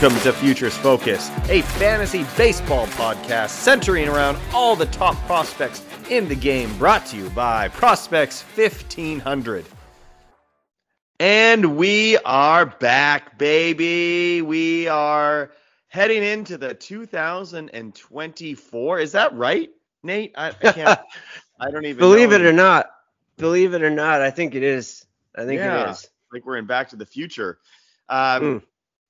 welcome to Futures Focus, a fantasy baseball podcast centering around all the top prospects in the game, brought to you by Prospects 1500. And we are back, baby. We are heading into the 2024. Is that right, Nate? I, I can't. I don't even believe know. it or not. Believe it or not, I think it is. I think Yeah. it is. like we're in Back to the Future. Um, Mm.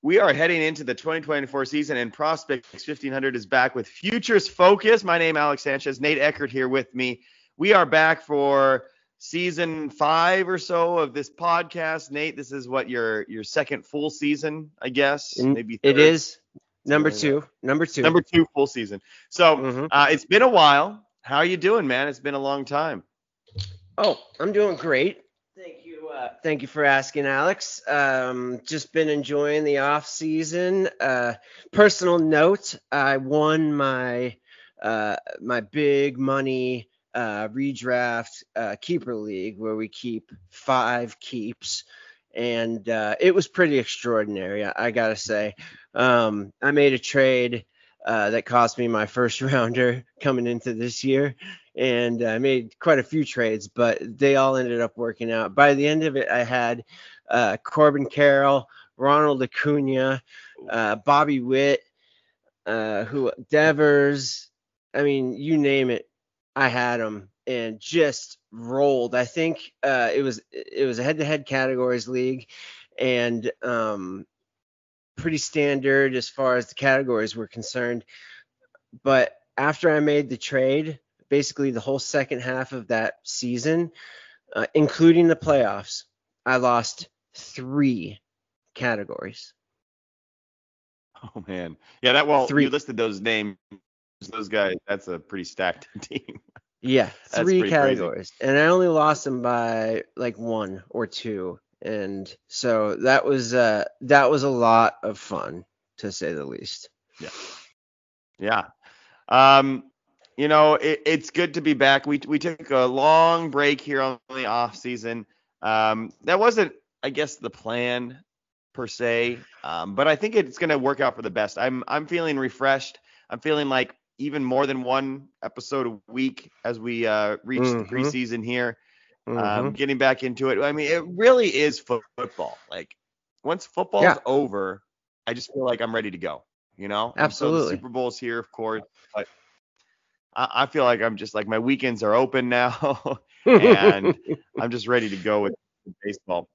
We are heading into the 2024 season, and Prospects 1500 is back with Futures Focus. My name Alex Sanchez, Nate Eckert here with me. We are back for season five or so of this podcast. Nate, this is what your your second full season, I guess. And Maybe It third. is number two. Number two. number two full season. So Mhm. uh, it's been a while. How are you doing, man? It's been a long time. Oh, I'm doing great. Uh, thank you for asking, Alex. Um, just been enjoying the off season. Uh, personal note: I won my uh, my big money uh, redraft uh, keeper league where we keep five keeps, and it was pretty extraordinary. I, I gotta say. Um, I made a trade. Uh, that cost me my first rounder coming into this year and I made quite a few trades, but they all ended up working out. By the end of it, I had uh, Corbin Carroll, Ronald Acuna, uh, Bobby Witt, uh, who Devers. I mean, you name it, I had them and just rolled. I think uh, it was it was a head-to-head categories league, and um, pretty standard as far as the categories were concerned. But after I made the trade, basically the whole second half of that season, uh, including the playoffs, I lost three categories. Oh man, yeah. That well, Three. you listed those names. Those guys. That's a pretty stacked team. Yeah, three pretty crazy. categories, and I only lost them by like one or two, and so that was uh that was a lot of fun to say the least. Yeah. Yeah. Um, you know, it, it's good to be back. We we took a long break here on the off season. Um, that wasn't, I guess, the plan per se. Um, but I think it's going to work out for the best. I'm I'm feeling refreshed. I'm feeling like even more than one episode a week as we uh, reach Mhm. the preseason here. Um, Mhm. getting back into it. I mean, it really is fo- football. Like once football's Yeah. over, I just feel like I'm ready to go. You know, And so Absolutely. Super Bowl's here, of course, but I, I feel like I'm just like my weekends are open now, and I'm just ready to go with baseball.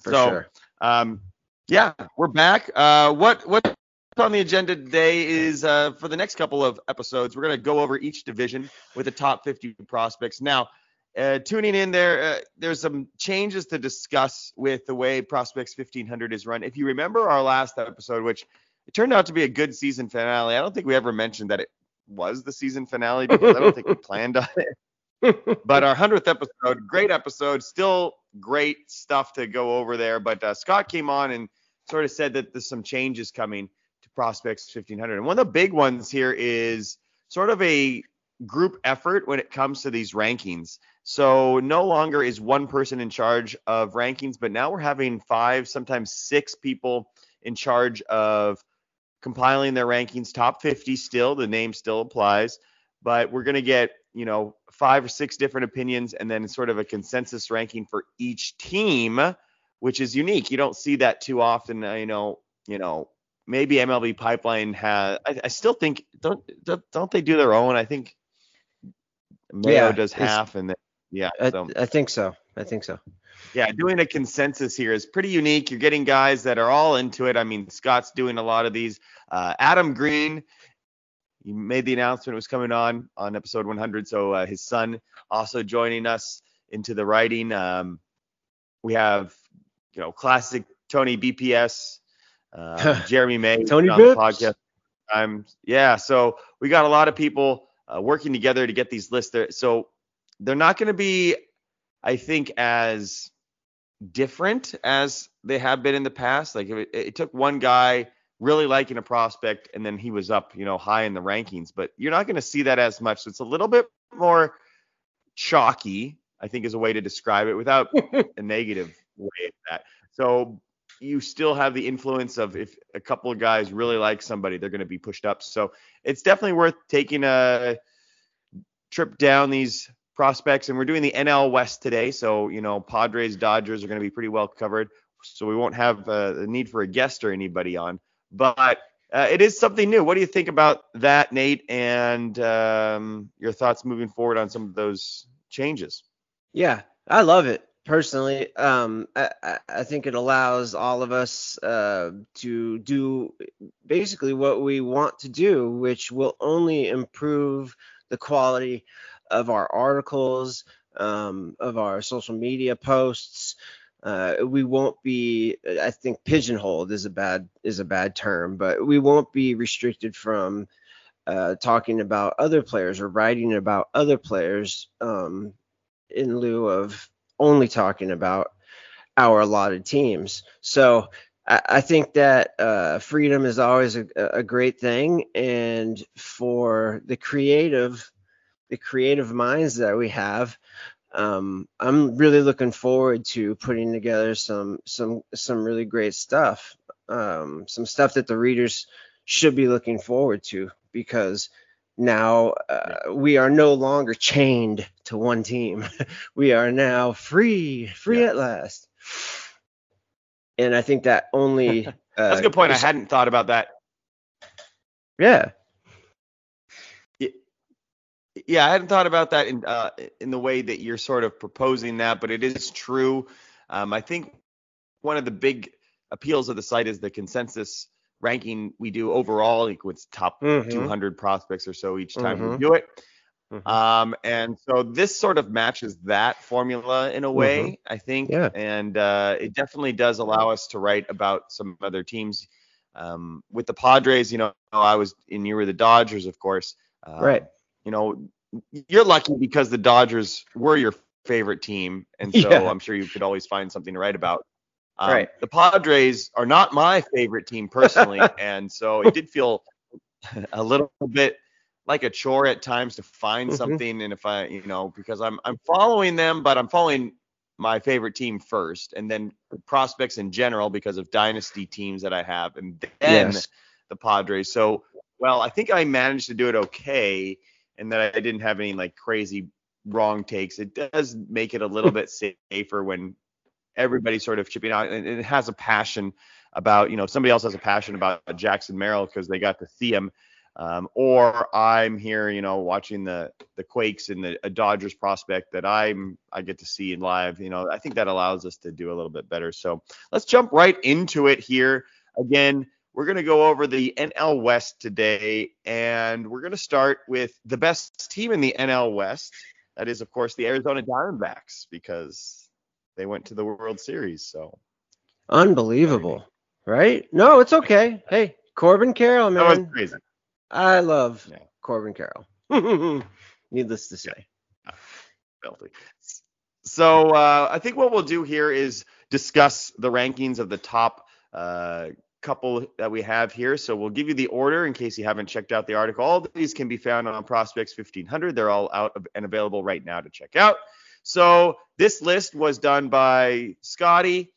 for so, sure. um, yeah, we're back. Uh, what what's on the agenda today is uh, for the next couple of episodes, we're gonna go over each division with the top 50 prospects. Now, uh, tuning in there, uh, there's some changes to discuss with the way Prospects 1500 is run. If you remember our last episode, which it turned out to be a good season finale, I don't think we ever mentioned that it was the season finale because I don't think we planned on it but our 100th episode, great episode, still great stuff to go over there. But uh, Scott came on and sort of said that there's some changes coming to Prospects 1500. And one of the big ones here is sort of a group effort when it comes to these rankings. So no longer is one person in charge of rankings, but now we're having five, sometimes six people in charge of compiling their rankings, top 50 still, the name still applies, but we're going to get, you know, five or six different opinions and then sort of a consensus ranking for each team, which is unique. You don't see that too often, uh, you know, you know, maybe MLB Pipeline has I, I still think don't don't don't they do their own? I think Mayo Yeah, does half and then yeah, I, so I think so. I think so. yeah, doing a consensus here is pretty unique. You're getting guys that are all into it. I mean, Scott's doing a lot of these. Uh, Adam Green, he made the announcement it was coming on on episode 100. So uh, his son also joining us into the writing. Um, we have, you know, classic Tony BPS, uh, Jeremy May Tony on the Bips. podcast. Um, yeah, so we got a lot of people uh, working together to get these lists there. So they're not going to be, I think, as different as they have been in the past. Like it, it took one guy really liking a prospect and then he was up, you know, high in the rankings, but you're not going to see that as much. So it's a little bit more chalky, I think is a way to describe it without a negative way of that. So you still have the influence of if a couple of guys really like somebody, they're going to be pushed up. So it's definitely worth taking a trip down these prospects. And we're doing the NL West today. So, you know, Padres, Dodgers are going to be pretty well covered. So we won't have uh, the need for a guest or anybody on. But uh, it is something new. What do you think about that, Nate? And um, your thoughts moving forward on some of those changes? Yeah, I love it personally. Um, I, I think it allows all of us uh, to do basically what we want to do, which will only improve the quality of our articles, um, of our social media posts. Uh, we won't be, I think, pigeonholed is a bad is a bad term, but we won't be restricted from uh, talking about other players or writing about other players um, in lieu of only talking about our allotted teams. So I, think that uh, freedom is always a, a great thing, and for the creative the creative minds that we have. Um, I'm really looking forward to putting together some some some really great stuff, um, some stuff that the readers should be looking forward to because now uh, we are no longer chained to one team. we are now free, free yeah. at last. And I think that only uh, that's a good point. I hadn't thought about that. Yeah, yeah, I hadn't thought about that in uh, in the way that you're sort of proposing that, but it is true. Um, I think one of the big appeals of the site is the consensus ranking we do overall, like with top mm-hmm. 200 prospects or so each time mm-hmm. we do it. Mm-hmm. Um, and so this sort of matches that formula in a way, mm-hmm. I think. Yeah. And uh, it definitely does allow us to write about some other teams. Um, with the Padres, you know, I was in you were the Dodgers, of course. Um, right you know, you're lucky because the Dodgers were your favorite team, and so yeah. I'm sure you could always find something to write about. Um, right. The Padres are not my favorite team personally, and so it did feel a little bit like a chore at times to find mm-hmm. something. And if I, you know, because I'm I'm following them, but I'm following my favorite team first, and then prospects in general because of dynasty teams that I have, and then yes. the Padres. So, well, I think I managed to do it okay and that I didn't have any like crazy wrong takes. It does make it a little bit safer when everybody's sort of chipping out and it has a passion about, you know, somebody else has a passion about Jackson Merrill because they got to see him. Um, or I'm here, you know, watching the the Quakes and the a Dodgers prospect that I'm I get to see in live. You know, I think that allows us to do a little bit better. So let's jump right into it here. Again, we're going to go over the NL West today, and we're going to start with the best team in the NL West. That is, of course, the Arizona Diamondbacks, because they went to the World Series. So unbelievable, right? No, it's okay. Hey, Corbin Carroll, man. That was crazy. I love yeah. Corbin Carroll. Needless to say. Filthy. So uh, I think what we'll do here is discuss the rankings of the top uh, couple that we have here. So we'll give you the order in case you haven't checked out the article. All these can be found on Prospects 1500. They're all out and available right now to check out. So this list was done by Scotty,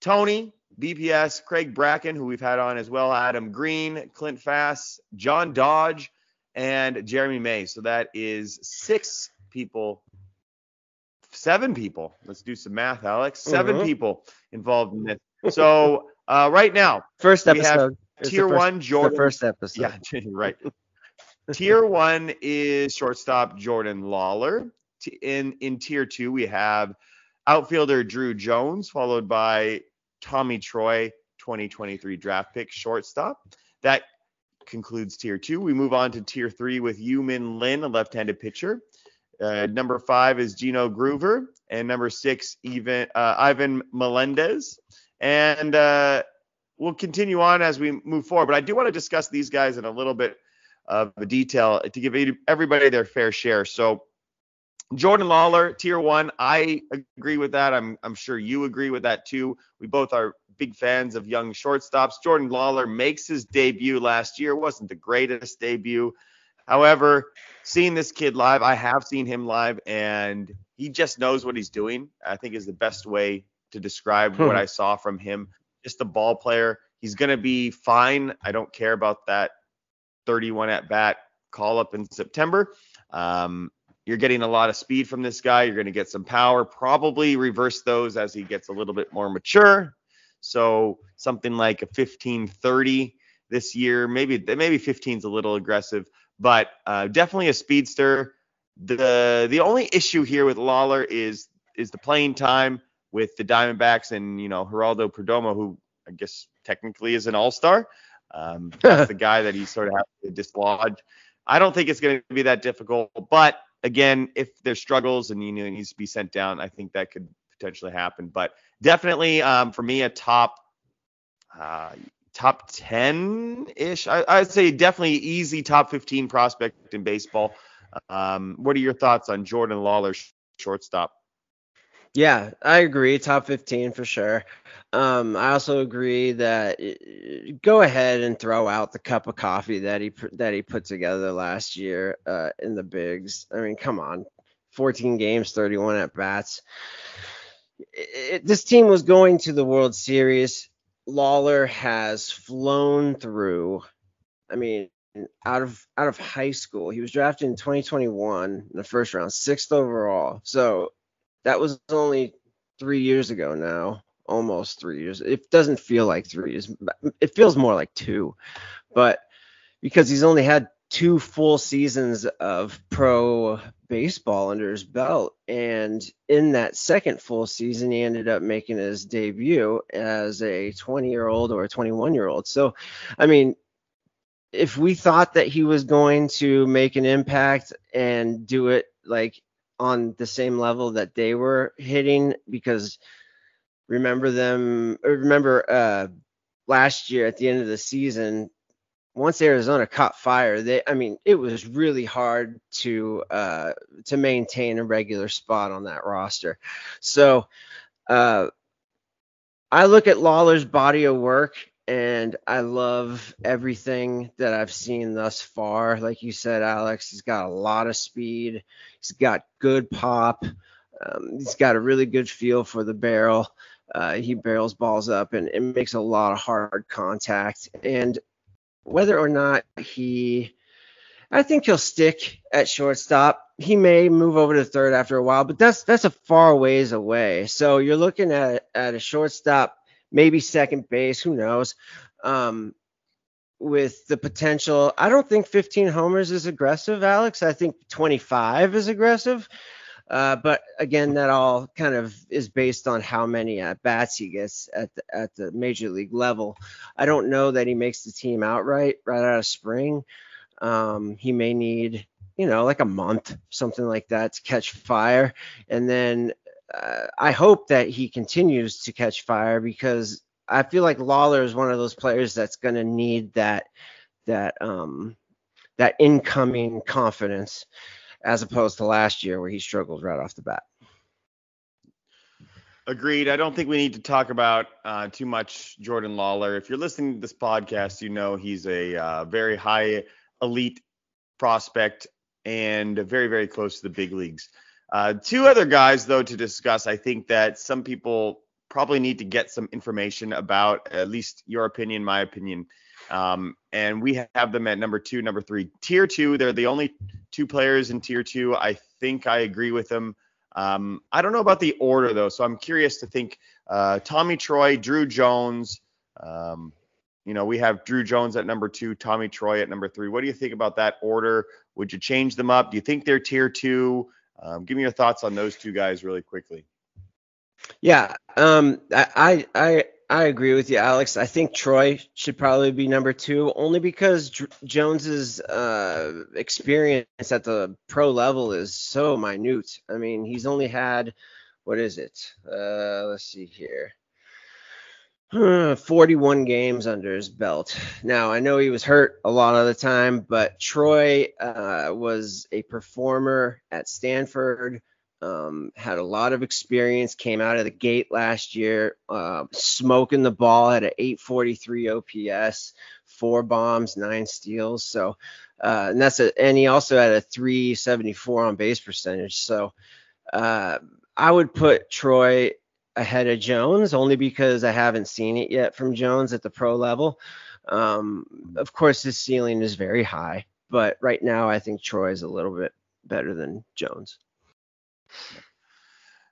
Tony, BPS, Craig Bracken, who we've had on as well, Adam Green, Clint Fass, John Dodge, and Jeremy May. So that is six people, seven people. Let's do some math, Alex. 7 mm-hmm. people involved in this. So uh, right now, first episode. Tier first, one, Jordan. The first episode. Yeah, right. tier one is shortstop Jordan Lawlar. In in tier two, we have outfielder Drew Jones, followed by Tommy Troy, 2023 draft pick shortstop. That concludes tier two. We move on to tier three with Yu-Min Lin, a left-handed pitcher. Uh, number five is Gino Groover, and number six, even uh, Ivan Melendez. And uh, we'll continue on as we move forward. But I do want to discuss these guys in a little bit of detail to give everybody their fair share. So Jordan Lawlar, tier one, I agree with that. I'm I'm sure you agree with that too. We both are big fans of young shortstops. Jordan Lawlar makes his debut last year. wasn't the greatest debut. However, seeing this kid live, I have seen him live, and he just knows what he's doing. I think is the best way to describe hmm. what I saw from him. just a ball player. He's going to be fine. I don't care about that 31 at bat call up in September. Um, you're getting a lot of speed from this guy. You're going to get some power, probably reverse those as he gets a little bit more mature. So something like a 1530 this year, maybe maybe 15 is a little aggressive, but uh, definitely a speedster. The the only issue here with Lawlar is is the playing time with the Diamondbacks and you know Geraldo Perdomo, who I guess technically is an all-star. Um, that's the guy that he sort of has to dislodge. I don't think it's going to be that difficult, but again, if there's struggles and you know he needs to be sent down, I think that could potentially happen. But definitely um, for me, a top uh, top 10 ish. I, would say definitely easy top 15 prospect in baseball. Um, what are your thoughts on Jordan Lawlar, shortstop? Yeah, I agree. Top 15 for sure. Um, I also agree that go ahead and throw out the cup of coffee that he that he put together last year uh, in the bigs. I mean, come on, 14 games, 31 at bats. This team was going to the World Series. Lawlar has flown through. I mean, out of out of high school, he was drafted in 2021 in the first round, sixth overall. So that was only three years ago now almost three years. It doesn't feel like three years. It feels more like two, but because he's only had two full seasons of pro baseball under his belt, and in that second full season, he ended up making his debut as a 20 year old or a 21 year old. So, I mean. If we thought that he was going to make an impact and do it like on the same level that they were hitting, because remember them remember uh, last year at the end of the season once Arizona caught fire, they I mean it was really hard to uh, to maintain a regular spot on that roster. So uh, I look at Lawlar's body of work and I love everything that I've seen thus far. Like you said, Alex, he's got a lot of speed. He's got good pop. Um, he's got a really good feel for the barrel. Uh, he barrels balls up and, it makes a lot of hard contact. And whether or not he, I think he'll stick at shortstop. He may move over to third after a while, but that's that's a far ways away. So you're looking at at a shortstop, maybe second base, who knows? Um, with the potential, I don't think 15 homers is aggressive, Alex. I think 25 is aggressive. Uh, but again, that all kind of is based on how many at bats he gets at the, at the major league level. I don't know that he makes the team outright right out of spring. Um, he may need, you know, like a month, something like that, to catch fire, and then uh, I hope that he continues to catch fire because I feel like Lawlar is one of those players that's going to need that that um, that incoming confidence as opposed to last year where he struggled right off the bat. Agreed. I don't think we need to talk about uh, too much Jordan Lawlar. If you're listening to this podcast, you know he's a uh, very high elite prospect and very, very close to the big leagues. Uh, two other guys, though, to discuss. I think that some people probably need to get some information about, at least your opinion, my opinion, um, and we have them at number two, number three. Tier two, they're the only two players in tier two. I think I agree with them. Um, I don't know about the order though, so I'm curious to think uh, Tommy Troy, Drew Jones. Um, you know, we have Drew Jones at number two, Tommy Troy at number three. What do you think about that order? Would you change them up? Do you think they're tier two? Um, give me your thoughts on those two guys really quickly. Yeah, um, I, I I agree with you, Alex. I think Troy should probably be number two, only because Dr- Jones's uh, experience at the pro level is so minute. I mean, he's only had what is it? Uh, let's see here. 41 games under his belt. Now, I know he was hurt a lot of the time, but Troy uh, was a performer at Stanford, um, had a lot of experience, came out of the gate last year, uh, smoking the ball had an 843 OPS, four bombs, nine steals. So, uh, and that's a, and he also had a 374 on base percentage. So, uh, I would put Troy ahead of Jones, only because I haven't seen it yet from Jones at the pro level. Um, of course, his ceiling is very high, but right now I think Troy is a little bit better than Jones.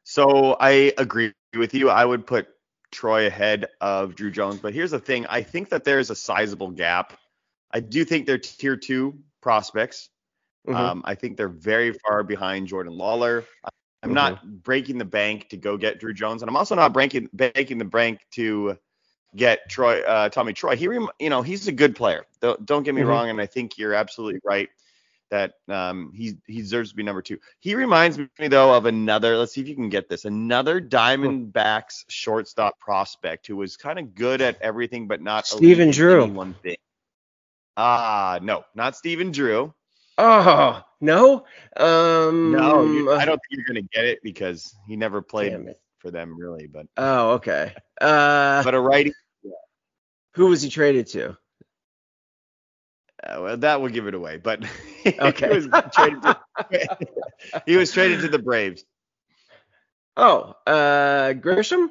So I agree with you. I would put Troy ahead of Drew Jones, but here's the thing: I think that there's a sizable gap. I do think they're tier two prospects. Mm-hmm. Um, I think they're very far behind Jordan Lawlar. I'm mm-hmm. not breaking the bank to go get Drew Jones, and I'm also not breaking breaking the bank to get Troy uh, Tommy Troy. He you know he's a good player. Don't, don't get me mm-hmm. wrong, and I think you're absolutely right that um, he he deserves to be number two. He reminds me though of another. Let's see if you can get this. Another Diamondbacks shortstop prospect who was kind of good at everything, but not Stephen Drew. One thing. Ah, uh, no, not Stephen Drew. Oh no. Um. No, you, I don't think you're gonna get it because he never played for them really. But. Oh, okay. Uh. But a righty. Who was he traded to? Uh, well, that will give it away. But okay. he, was traded to, he was traded to the Braves. Oh, uh, Grisham?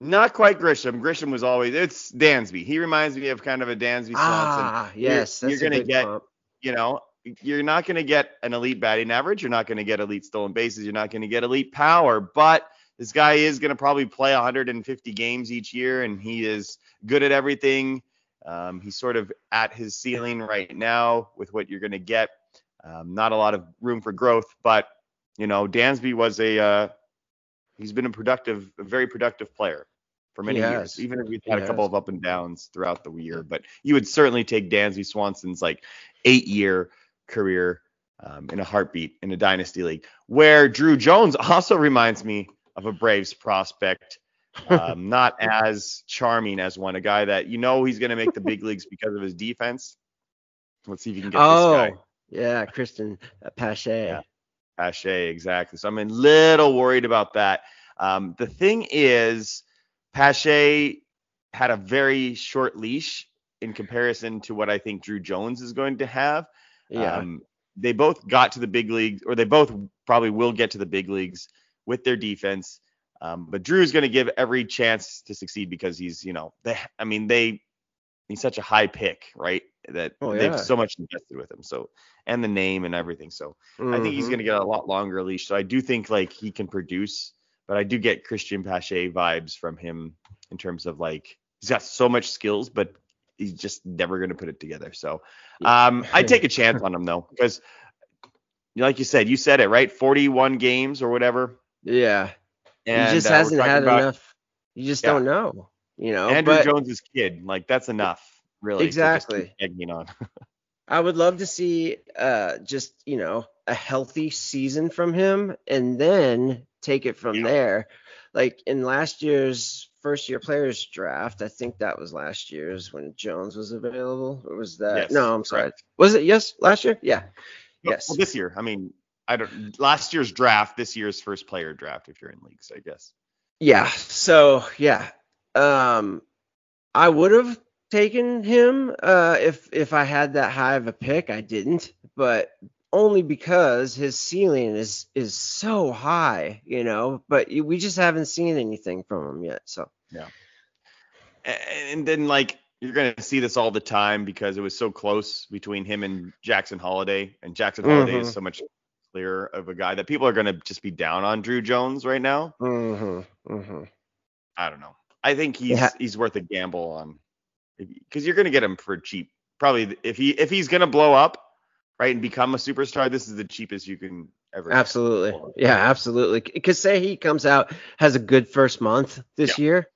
Not quite Grisham. Grisham was always it's Dansby. He reminds me of kind of a Dansby Swanson. Ah, yes, you're, you're gonna get, comp. You know, you're not gonna get an elite batting average. You're not gonna get elite stolen bases. You're not gonna get elite power. But this guy is gonna probably play 150 games each year, and he is good at everything. Um, he's sort of at his ceiling right now with what you're going to get. Um, not a lot of room for growth, but you know, Dansby was a uh, he's been a productive, a very productive player for many years, even if he's had he a couple has. of up and downs throughout the year. But you would certainly take Dansby Swanson's like eight year career um, in a heartbeat in a dynasty league, where Drew Jones also reminds me of a Braves prospect um, not as charming as one. A guy that you know he's going to make the big leagues because of his defense. Let's see if you can get oh, this guy. Yeah, Cristian Pache. Yeah, Pache, exactly. So I'm a little worried about that. Um, the thing is, Pache had a very short leash in comparison to what I think Drew Jones is going to have. Yeah. Um, they both got to the big leagues, or they both probably will get to the big leagues with their defense. Um, but is going to give every chance to succeed because he's, you know, they, I mean, they, he's such a high pick, right? That oh, yeah. they've so much invested with him. So, and the name and everything. So mm-hmm. I think he's mm-hmm. going to get a lot longer leash. So I do think like he can produce, but I do get Cristian Pache vibes from him in terms of like, he's got so much skills, but he's just never going to put it together. So um, I take a chance on him though, because like you said, you said it, right? 41 games or whatever. Yeah. And, he just uh, hasn't had about, enough. You just yeah. don't know, you know. Andrew but, Jones's kid, like that's enough, really. Exactly. Egging on. I would love to see uh just you know a healthy season from him, and then take it from yeah. there. Like in last year's first year players draft, I think that was last year's when Jones was available. Or was that? Yes, no, I'm sorry. Correct. Was it yes last year? Yeah. yes. Well, this year. I mean, I don't last year's draft, this year's first player draft if you're in leagues, I guess. Yeah. So yeah. Um I would have taken him uh if if I had that high of a pick. I didn't, but only because his ceiling is is so high, you know, but we just haven't seen anything from him yet. So yeah. And then like you're going to see this all the time because it was so close between him and Jackson Holliday, and Jackson Holliday mm-hmm. is so much clear of a guy that people are going to just be down on Drew Jones right now. Mm-hmm, mm-hmm. I don't know. I think he's yeah. he's worth a gamble on because you're going to get him for cheap. Probably if he if he's going to blow up, right, and become a superstar, this is the cheapest you can ever. Absolutely. Yeah, absolutely. Because say he comes out has a good first month this yeah. year.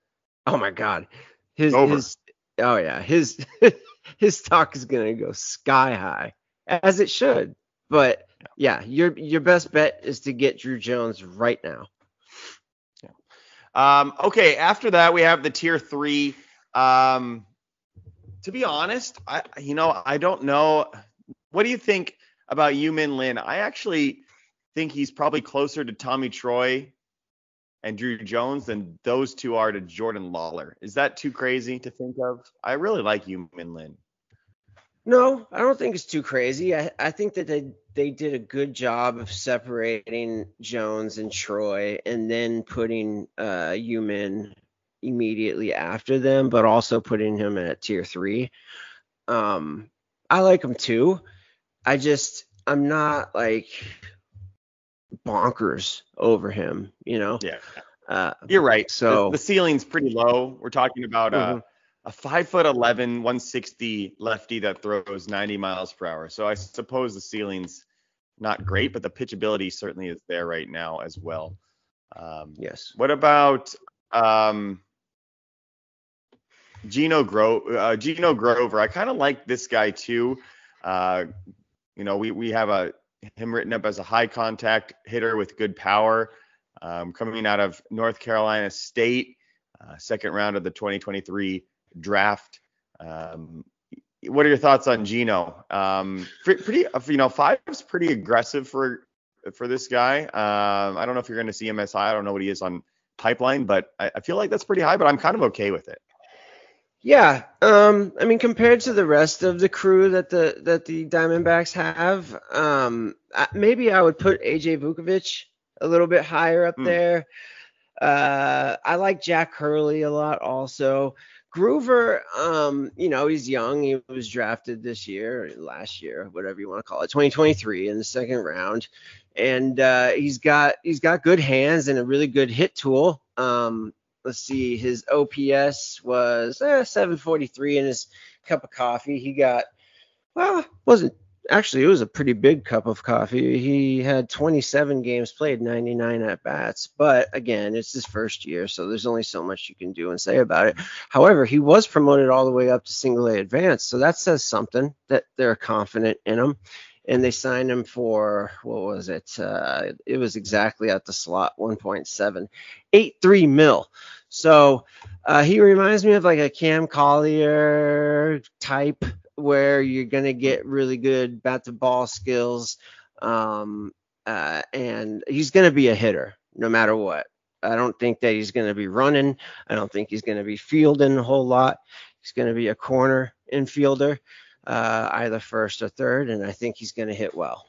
Oh my God, his his oh yeah his his stock is going to go sky high as it should. But yeah, your your best bet is to get Drew Jones right now. Yeah. Um, okay, after that we have the tier three. Um, to be honest, I you know I don't know. What do you think about Yu-Min Lin? I actually think he's probably closer to Tommy Troy and Drew Jones than those two are to Jordan Lawlar. Is that too crazy to think of? I really like Yu-Min Lin. No, I don't think it's too crazy. I, I think that they they did a good job of separating Jones and Troy, and then putting uh, Yu-Min immediately after them, but also putting him at tier three. Um, I like him too. I just I'm not like bonkers over him, you know. Yeah. Uh, You're right. So- the, the ceiling's pretty low. We're talking about uh, Mhm. a five foot 11, 160 lefty that throws 90 miles per hour. So I suppose the ceiling's not great, but the pitchability certainly is there right now as well. Um, yes. What about um, Gino Gro- uh, Gino Grover? I kind of like this guy too. Uh, you know, we we have a him written up as a high contact hitter with good power, um, coming out of North Carolina State, uh, second round of the 2023 draft. Um, what are your thoughts on Gino? Um, pre- pretty, you know, five is pretty aggressive for for this guy. Um, I don't know if you're going to see him as high. I don't know what he is on pipeline, but I, I feel like that's pretty high. But I'm kind of okay with it. Yeah, um, I mean, compared to the rest of the crew that the that the Diamondbacks have, um, maybe I would put AJ Vukovich a little bit higher up Hmm. there. Uh, I like Jack Hurley a lot also. Groover, um, you know, he's young. He was drafted this year, last year, whatever you want to call it, 2023 in the second round, and uh, he's got he's got good hands and a really good hit tool. Um, let's see, his OPS was eh, 743 in his cup of coffee. He got, well, wasn't actually, it was a pretty big cup of coffee. He had 27 games played, 99 at bats. But again, it's his first year, so there's only so much you can do and say about it. However, he was promoted all the way up to single A advanced, so that says something that they're confident in him. And they signed him for what was it? Uh, it was exactly at the slot, 1.7, 83 mil. So uh, he reminds me of like a Cam Collier type, where you're gonna get really good bat to ball skills, um, uh, and he's gonna be a hitter no matter what. I don't think that he's gonna be running. I don't think he's gonna be fielding a whole lot. He's gonna be a corner infielder, uh, either first or third, and I think he's gonna hit well.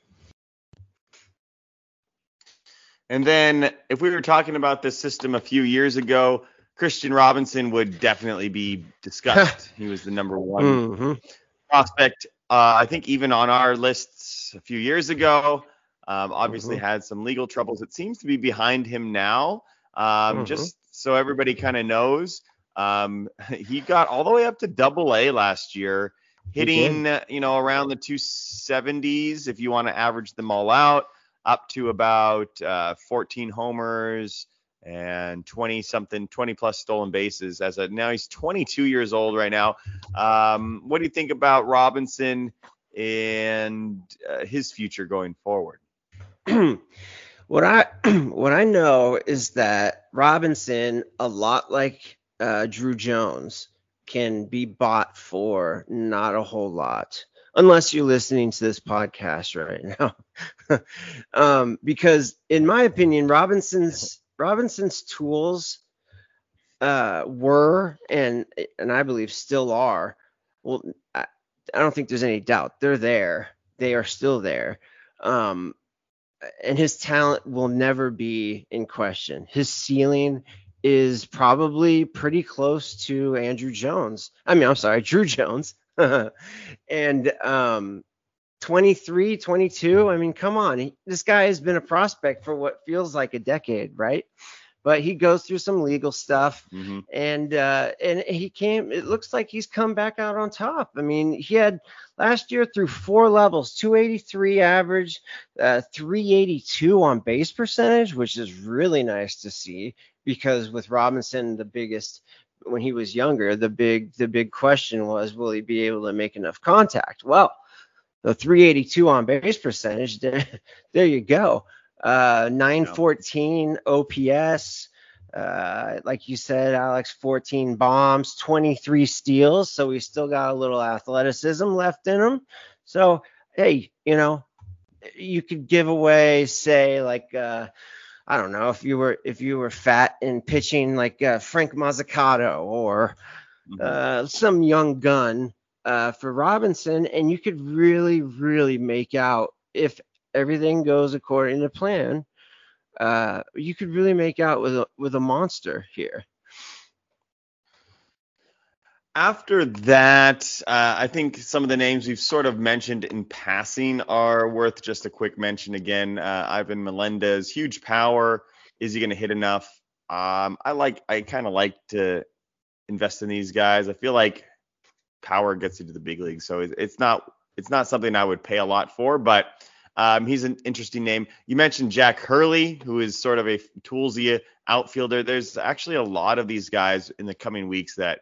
And then if we were talking about this system a few years ago, Kristian Robinson would definitely be discussed. he was the number one Mhm. prospect. Uh, I think even on our lists a few years ago. Um, obviously Mhm. had some legal troubles. It seems to be behind him now. Um, Mhm. Just so everybody kind of knows, um, he got all the way up to Double A last year. Hitting uh, you know around the 270s if you want to average them all out, up to about uh, 14 homers and 20 something 20 plus stolen bases as a now he's 22 years old right now. Um, what do you think about robinson and uh, his future going forward? What I what I know is that Robinson, a lot like uh, Drew Jones, can be bought for not a whole lot, unless you're listening to this podcast right now. um, because in my opinion, Robinson's Robinson's tools uh, were and and I believe still are. Well, I, I don't think there's any doubt they're there. They are still there. Um, and his talent will never be in question. His ceiling is probably pretty close to Andrew Jones. I mean, I'm sorry, Drew Jones. and um 23, 22, I mean, come on. He, this guy has been a prospect for what feels like a decade, right? But he goes through some legal stuff hmm and uh, and he came. It looks like he's come back out on top. I mean, he had last year through four levels, 283 average, uh, 382 on base percentage, which is really nice to see because with Robinson, the biggest when he was younger, the big the big question was, will he be able to make enough contact? Well, the 382 on base percentage, there, there you go. Uh, 914 OPS. Uh, like you said, Alex, 14 bombs, 23 steals. So we still got a little athleticism left in him. So, hey, you know, you could give away, say, like, uh, I don't know, if you were if you were fat and pitching like uh, Frank Mazzucato or Mm-hmm. uh, some young gun uh, for Robinson, and you could really, really make out if everything goes according to plan, uh, you could really make out with a with a monster here. After that, uh, I think some of the names we've sort of mentioned in passing are worth just a quick mention again. Uh, Ivan Melendez, huge power. Is he going to hit enough? Um, I like, I kind of like to invest in these guys. I feel like power gets you to the big league, so it's not, it's not something I would pay a lot for, but um, he's an interesting name. You mentioned Jack Hurley, who is sort of a toolsy outfielder. There's actually a lot of these guys in the coming weeks that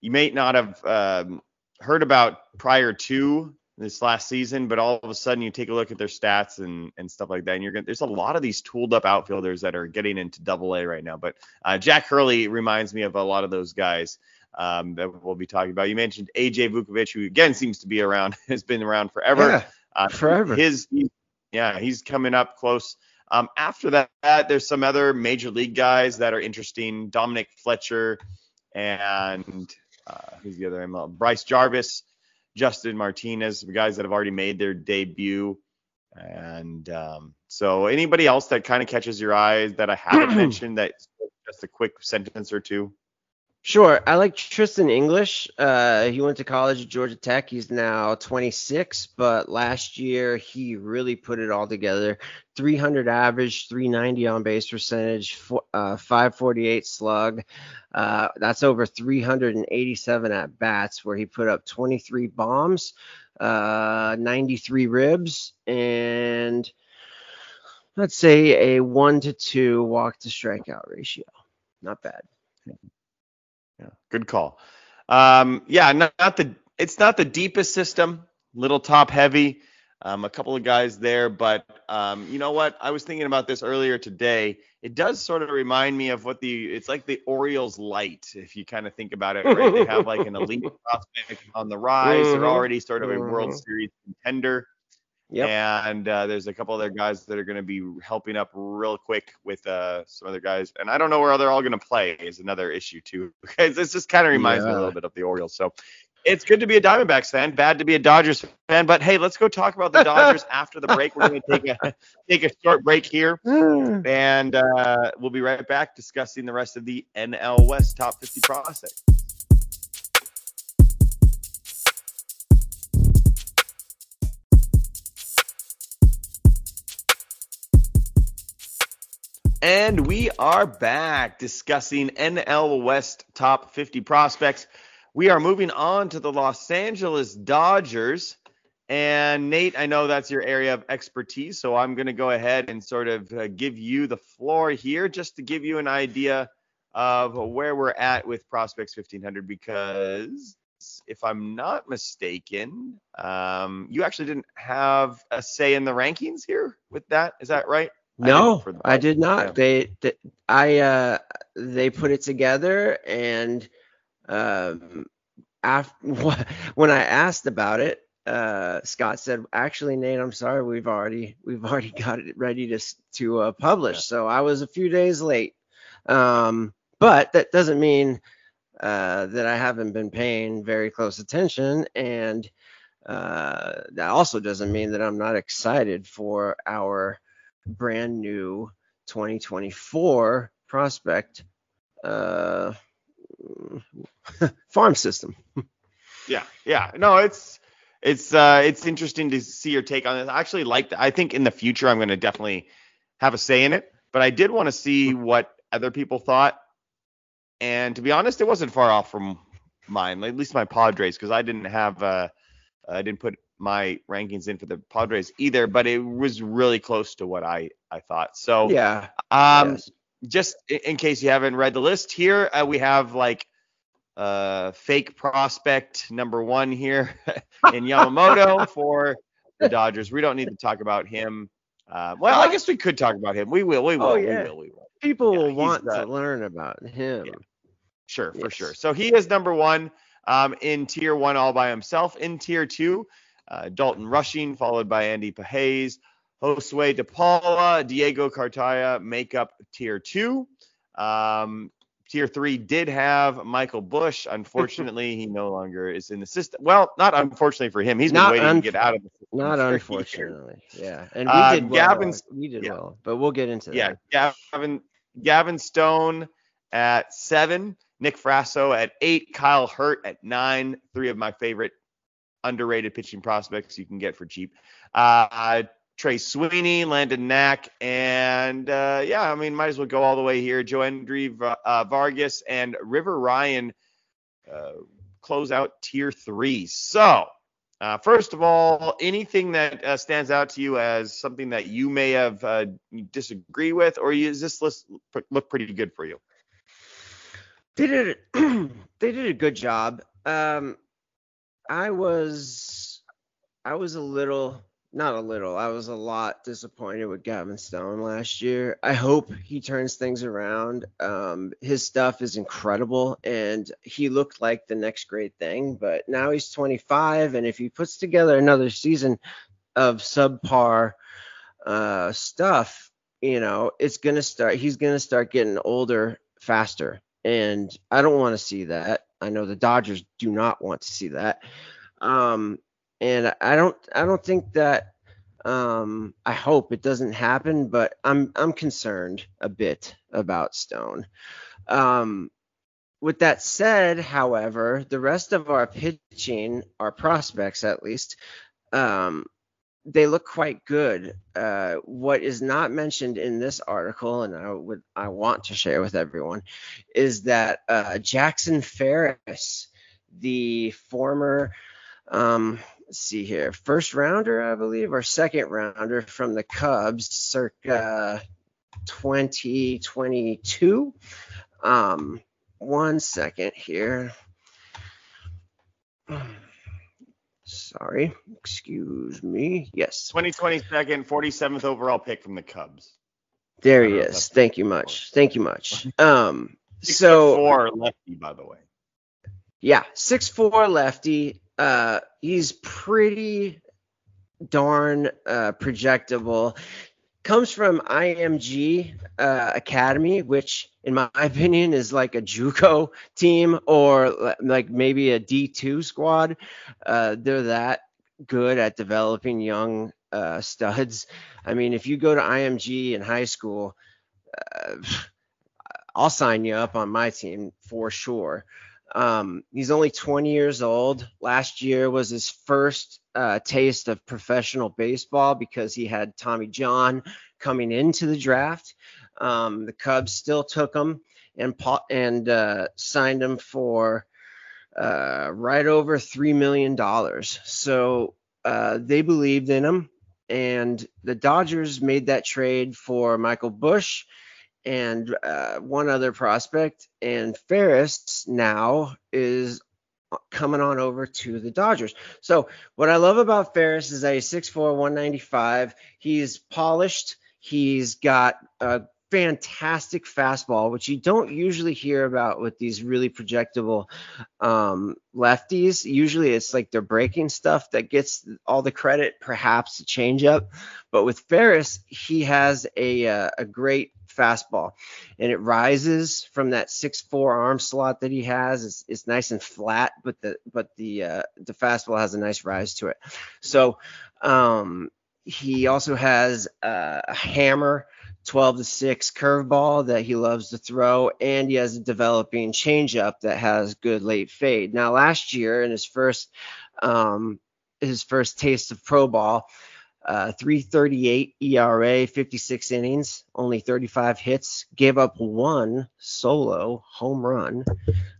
you may not have um, heard about prior to this last season, but all of a sudden you take a look at their stats and and stuff like that, and you're gonna there's a lot of these tooled up outfielders that are getting into Double A right now. But uh, Jack Hurley reminds me of a lot of those guys um, that we'll be talking about. You mentioned AJ Vukovich, who again seems to be around, has been around forever. Yeah, uh, forever. His yeah, he's coming up close. Um, after that, there's some other major league guys that are interesting. Dominic Fletcher and uh, who's the other name? Bryce Jarvis, Justin Martinez, the guys that have already made their debut. And um, so anybody else that kind of catches your eye that I haven't mentioned that just a quick sentence or two? Sure. I like Tristin English. Uh, he went to college at Georgia Tech. He's now 26, but last year he really put it all together. 300 average, 390 on base percentage, uh, 548 slug. Uh, that's over 387 at bats, where he put up 23 bombs, uh, 93 ribs, and let's say a one to two walk to strikeout ratio. Not bad. Yeah, good call. Um, yeah, not, not, the it's not the deepest system, little top heavy. Um, a couple of guys there, but um, you know what? I was thinking about this earlier today. It does sort of remind me of what the it's like the Orioles light, if you kind of think about it. Right? they have like an elite prospect on the rise. They're mm-hmm. already sort of a World mm-hmm. Series contender. Yep. And uh, there's a couple other guys that are going to be helping up real quick with uh, some other guys. And I don't know where they're all going to play is another issue too. Because this just kind of reminds yeah. me a little bit of the Orioles. So it's good to be a Diamondbacks fan, bad to be a Dodgers fan. But hey, let's go talk about the Dodgers after the break. We're going to take a take a short break here, and uh, we'll be right back discussing the rest of the NL West top 50 process. And we are back discussing NL West top 50 prospects. We are moving on to the Los Angeles Dodgers. And Nate, I know that's your area of expertise, so I'm going to go ahead and sort of uh, give you the floor here just to give you an idea of where we're at with Prospects 1500 because if I'm not mistaken, um, you actually didn't have a say in the rankings here with that. Is that right? No, I, I did not. Yeah. They, they, I, uh, they put it together, and um, after when I asked about it, uh, Scott said, "Actually, Nate, I'm sorry, we've already we've already got it ready to to uh, publish." Yeah. So I was a few days late, um, but that doesn't mean uh, that I haven't been paying very close attention, and uh, that also doesn't mean that I'm not excited for our brand new 2024 prospect uh, farm system. yeah, yeah. No, it's it's uh it's interesting to see your take on this. I actually like that. I think in the future I'm going to definitely have a say in it, but I did want to see what other people thought. And to be honest, it wasn't far off from mine, at least my Padres, because I didn't have uh I didn't put my rankings in for the Padres either, but it was really close to what I I thought. So yeah. Um, yes. just in case you haven't read the list here, uh, we have like uh fake prospect number one here in Yamamoto for the Dodgers. We don't need to talk about him. Uh, well, I guess we could talk about him. We will. We will. Oh, yeah. We will. We will. People yeah, will want to learn about him. Yeah. Sure, yes. for sure. So he is number one um, in tier one all by himself. In tier two, uh, Dalton Rushing, followed by Andy Pages. Josue De Paula, Diego Cartaya make up tier two. Um, Tier three did have Michael Busch. Unfortunately, he no longer is in the system. Well, not unfortunately for him. He's been waiting un- to get out of the system. Not years. unfortunately. Yeah. And we Uh, did well. Gavin's- we did yeah. well, but we'll get into Yeah, that. Gavin Gavin Stone at seven, Nick Frasso at eight, Kyle Hurt at nine. Three of my favorite underrated pitching prospects you can get for cheap. Uh, Trey Sweeney, Landon Knack, and uh, yeah, I mean, might as well go all the way here. Joandre Va- uh, Vargas and River Ryan uh, close out tier three. So, uh, first of all, anything that uh, stands out to you as something that you may have uh, disagree with, or is this list look pretty good for you? They did they did a good job. Um, I was I was a little not a little I was a lot disappointed with Gavin Stone last year. I hope he turns things around. Um, his stuff is incredible and he looked like the next great thing, but now he's 25 and if he puts together another season of subpar uh, stuff, you know, it's gonna start. He's gonna start getting older faster, and I don't want to see that. I know the Dodgers do not want to see that. Um, and I don't. I don't think that. Um, I hope it doesn't happen, but I'm I'm concerned a bit about Stone. Um, with that said, however, the rest of our pitching, our prospects at least, um, they look quite good. Uh, what is not mentioned in this article, and I would I want to share with everyone, is that uh, Jackson Ferris, the former, um, let's see here, first rounder, I believe, or second rounder from the Cubs, circa 2022. Um, one second here. Sorry, excuse me. Yes, 2022nd, 47th overall pick from the Cubs. there he don't know if is. Thank you much. Thank you much. Um, Six so four lefty, by the way. yeah, six four lefty. Uh, he's pretty darn uh, projectable. Comes from IMG uh, Academy, which, in my opinion, is like a JUCO team or like maybe a D2 squad. Uh, they're that good at developing young uh, studs. I mean, if you go to IMG in high school, uh, I'll sign you up on my team for sure. Um, he's only 20 years old. Last year was his first uh, taste of professional baseball because he had Tommy John coming into the draft. Um, the Cubs still took him and and uh, signed him for uh, right over three million dollars. So uh, they believed in him, and the Dodgers made that trade for Michael Busch and uh, one other prospect. And Ferris now is coming on over to the Dodgers. So what I love about Ferris is that he's 6'4", 195. He's polished. He's got a fantastic fastball, which you don't usually hear about with these really projectable um, lefties. Usually it's like their breaking stuff that gets all the credit, perhaps a changeup. But with Ferris, he has a, uh, a great fastball and it rises from that six four arm slot that he has. It's, it's nice and flat, but the but the uh, the fastball has a nice rise to it. So um, he also has uh, a hammer 12 to 6 curveball that he loves to throw, and he has a developing changeup that has good late fade. Now, last year in his first um, his first taste of pro ball, uh, 338 ERA, 56 innings, only 35 hits, gave up one solo home run.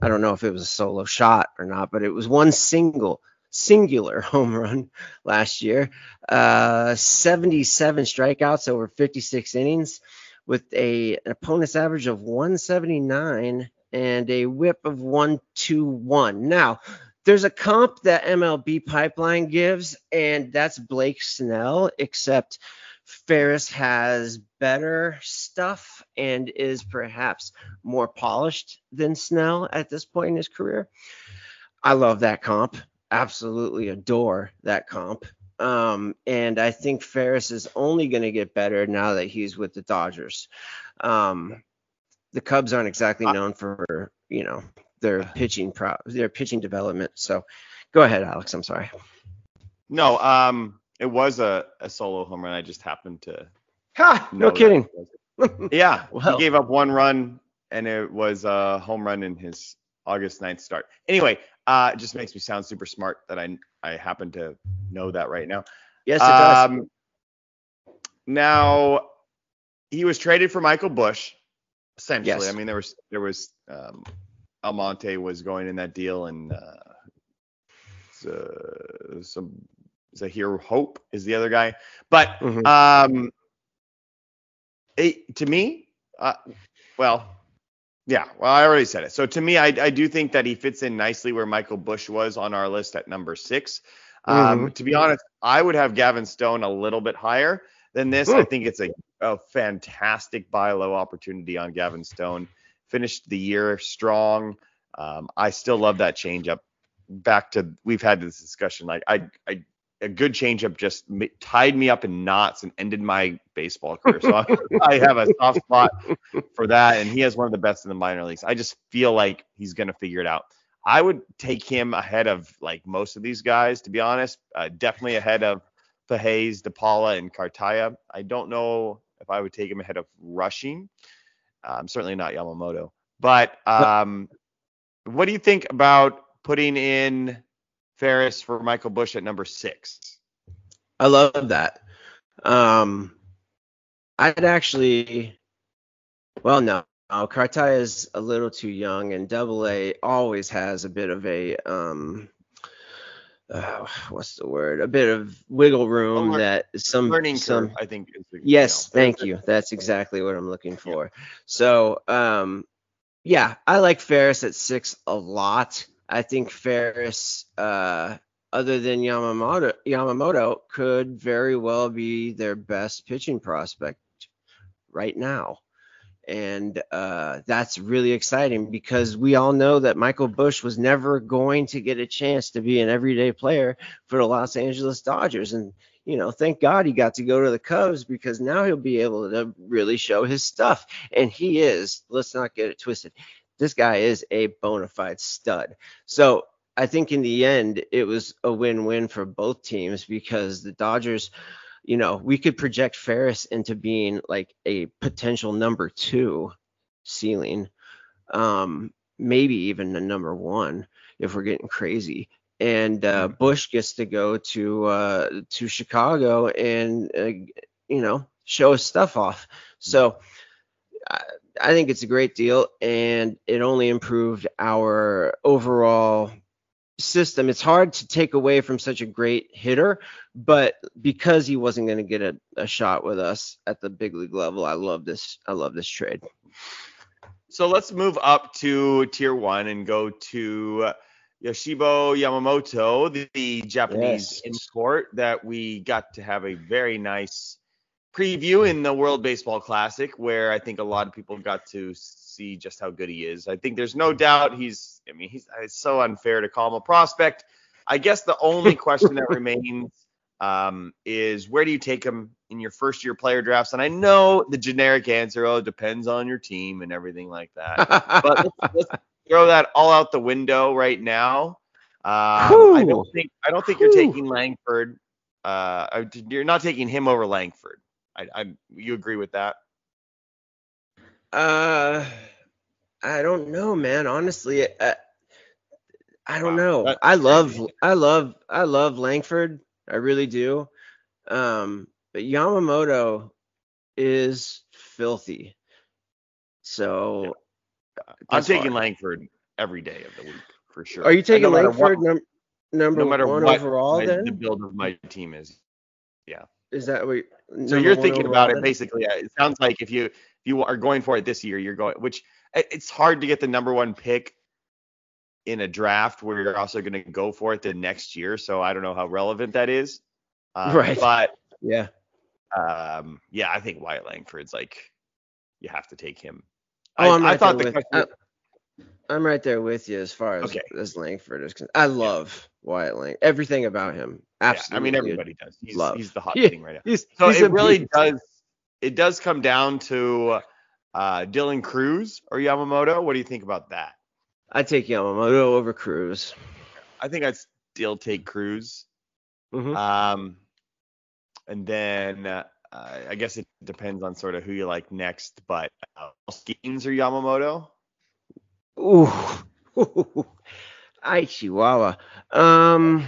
I don't know if it was a solo shot or not, but it was one single singular home run last year. Uh, 77 strikeouts over 56 innings with a an opponent's average of 179 and a whip of 121. Now, there's a comp that MLB Pipeline gives, and that's Blake Snell, except Ferris has better stuff and is perhaps more polished than Snell at this point in his career. I love that comp. Absolutely adore that comp. Um, and I think Ferris is only going to get better now that he's with the Dodgers. Um, the Cubs aren't exactly known for you know their pitching pro their pitching development. So go ahead, Alex. I'm sorry. No, um, it was a, a solo home run. I just happened to. Ha! No kidding. yeah, well. he gave up one run, and it was a home run in his August 9th start. Anyway, uh, it just makes me sound super smart that I I happen to know that right now. Yes, it does. Um, now he was traded for Michael Busch. essentially. Yes. I mean, there was there was um, Almonte was going in that deal, and uh, uh, some Zyhir Hope is the other guy. But mm-hmm. um, it, to me, uh, well, yeah, well, I already said it. So to me, I, I do think that he fits in nicely where Michael Busch was on our list at number six. Um, mm-hmm. To be honest, I would have Gavin Stone a little bit higher than this. I think it's a, a fantastic buy low opportunity on Gavin Stone. Finished the year strong. Um, I still love that changeup. Back to we've had this discussion. Like I, I a good changeup just tied me up in knots and ended my baseball career. So I, I, have a soft spot for that, and he has one of the best in the minor leagues. I just feel like he's gonna figure it out. I would take him ahead of like most of these guys, to be honest. Uh, definitely ahead of Pages, DePaula, and Cartaya. I don't know if I would take him ahead of Rushing. I'm um, certainly not Yamamoto. But um, what do you think about putting in Ferris for Michael Busch at number six? I love that. Um, I'd actually, well, no, no, Cartaya is a little too young, and Double A always has a bit of a um, uh, what's the word? A bit of wiggle room that some learning some. Curve, I think. The, yes, you know, thank you. That's exactly what I'm looking for. Yeah. So, um, yeah, I like Ferris at six a lot. I think Ferris, uh, other than Yamamoto, Yamamoto could very well be their best pitching prospect right now. And uh, that's really exciting because we all know that Michael Busch was never going to get a chance to be an everyday player for the Los Angeles Dodgers. And you know, thank God he got to go to the Cubs because now he'll be able to really show his stuff. And he is, let's not get it twisted. This guy is a bona fide stud. So I think in the end, it was a win win for both teams because the Dodgers, you know, we could project Ferris into being like a potential number two ceiling, um, maybe even a number one if we're getting crazy and uh, mm-hmm. Gets to go to uh, to Chicago and uh, you know show his stuff off. So I, I think it's a great deal, and it only improved our overall system. It's hard to take away from such a great hitter, but because he wasn't going to get a, a shot with us at the big league level, I love this. I love this trade. So let's move up to tier one and go to Yoshibo Yamamoto, the, the Japanese yes. import that we got to have a very nice preview in the World Baseball Classic, where I think a lot of people got to see just how good he is. I think there's no doubt he's. I mean, he's it's so unfair to call him a prospect. I guess the only question that remains um, is where do you take him in your first year player drafts? And I know the generic answer, oh, it depends on your team and everything like that. but let's, let's, throw that all out the window right now. Uh, I don't think I don't think you're taking Langford. Uh, you're not taking him over Langford. I, I you agree with that? Uh, I don't know, man. Honestly, uh, I don't wow, know. I love. I love, I love Langford. I really do. Um, but Yamamoto is filthy. So I'm taking hard. Langford every day of the week for sure. Are you taking no Langford what, num- number no matter one what overall my, then? The build of my team is. Yeah. Is that what? So you're thinking about it basically. It sounds like if you if you are going for it this year, you're going. Which it's hard to get the number one pick in a draft where you're also going to go for it the next year. So I don't know how relevant that is. Um, right. But yeah. Um. Yeah, I think Wyatt Langford's like you have to take him Oh, I'm right I thought the with, question. I, am right there with you as far as okay. as Langford is concerned. I love yeah. Wyatt Lang. Everything about him. Absolutely. Yeah, I mean, everybody does. He's, love. he's the hot yeah, thing right now. He's, so he's it really does. It does come down to uh, Dylan Crews or Yamamoto. What do you think about that? I take Yamamoto over Crews. I think I'd still take Crews. Mm-hmm. Um, and then uh, I guess it depends on sort of who you like next, but uh, Skenes or Yamamoto. Ooh, I Chihuahua. Um,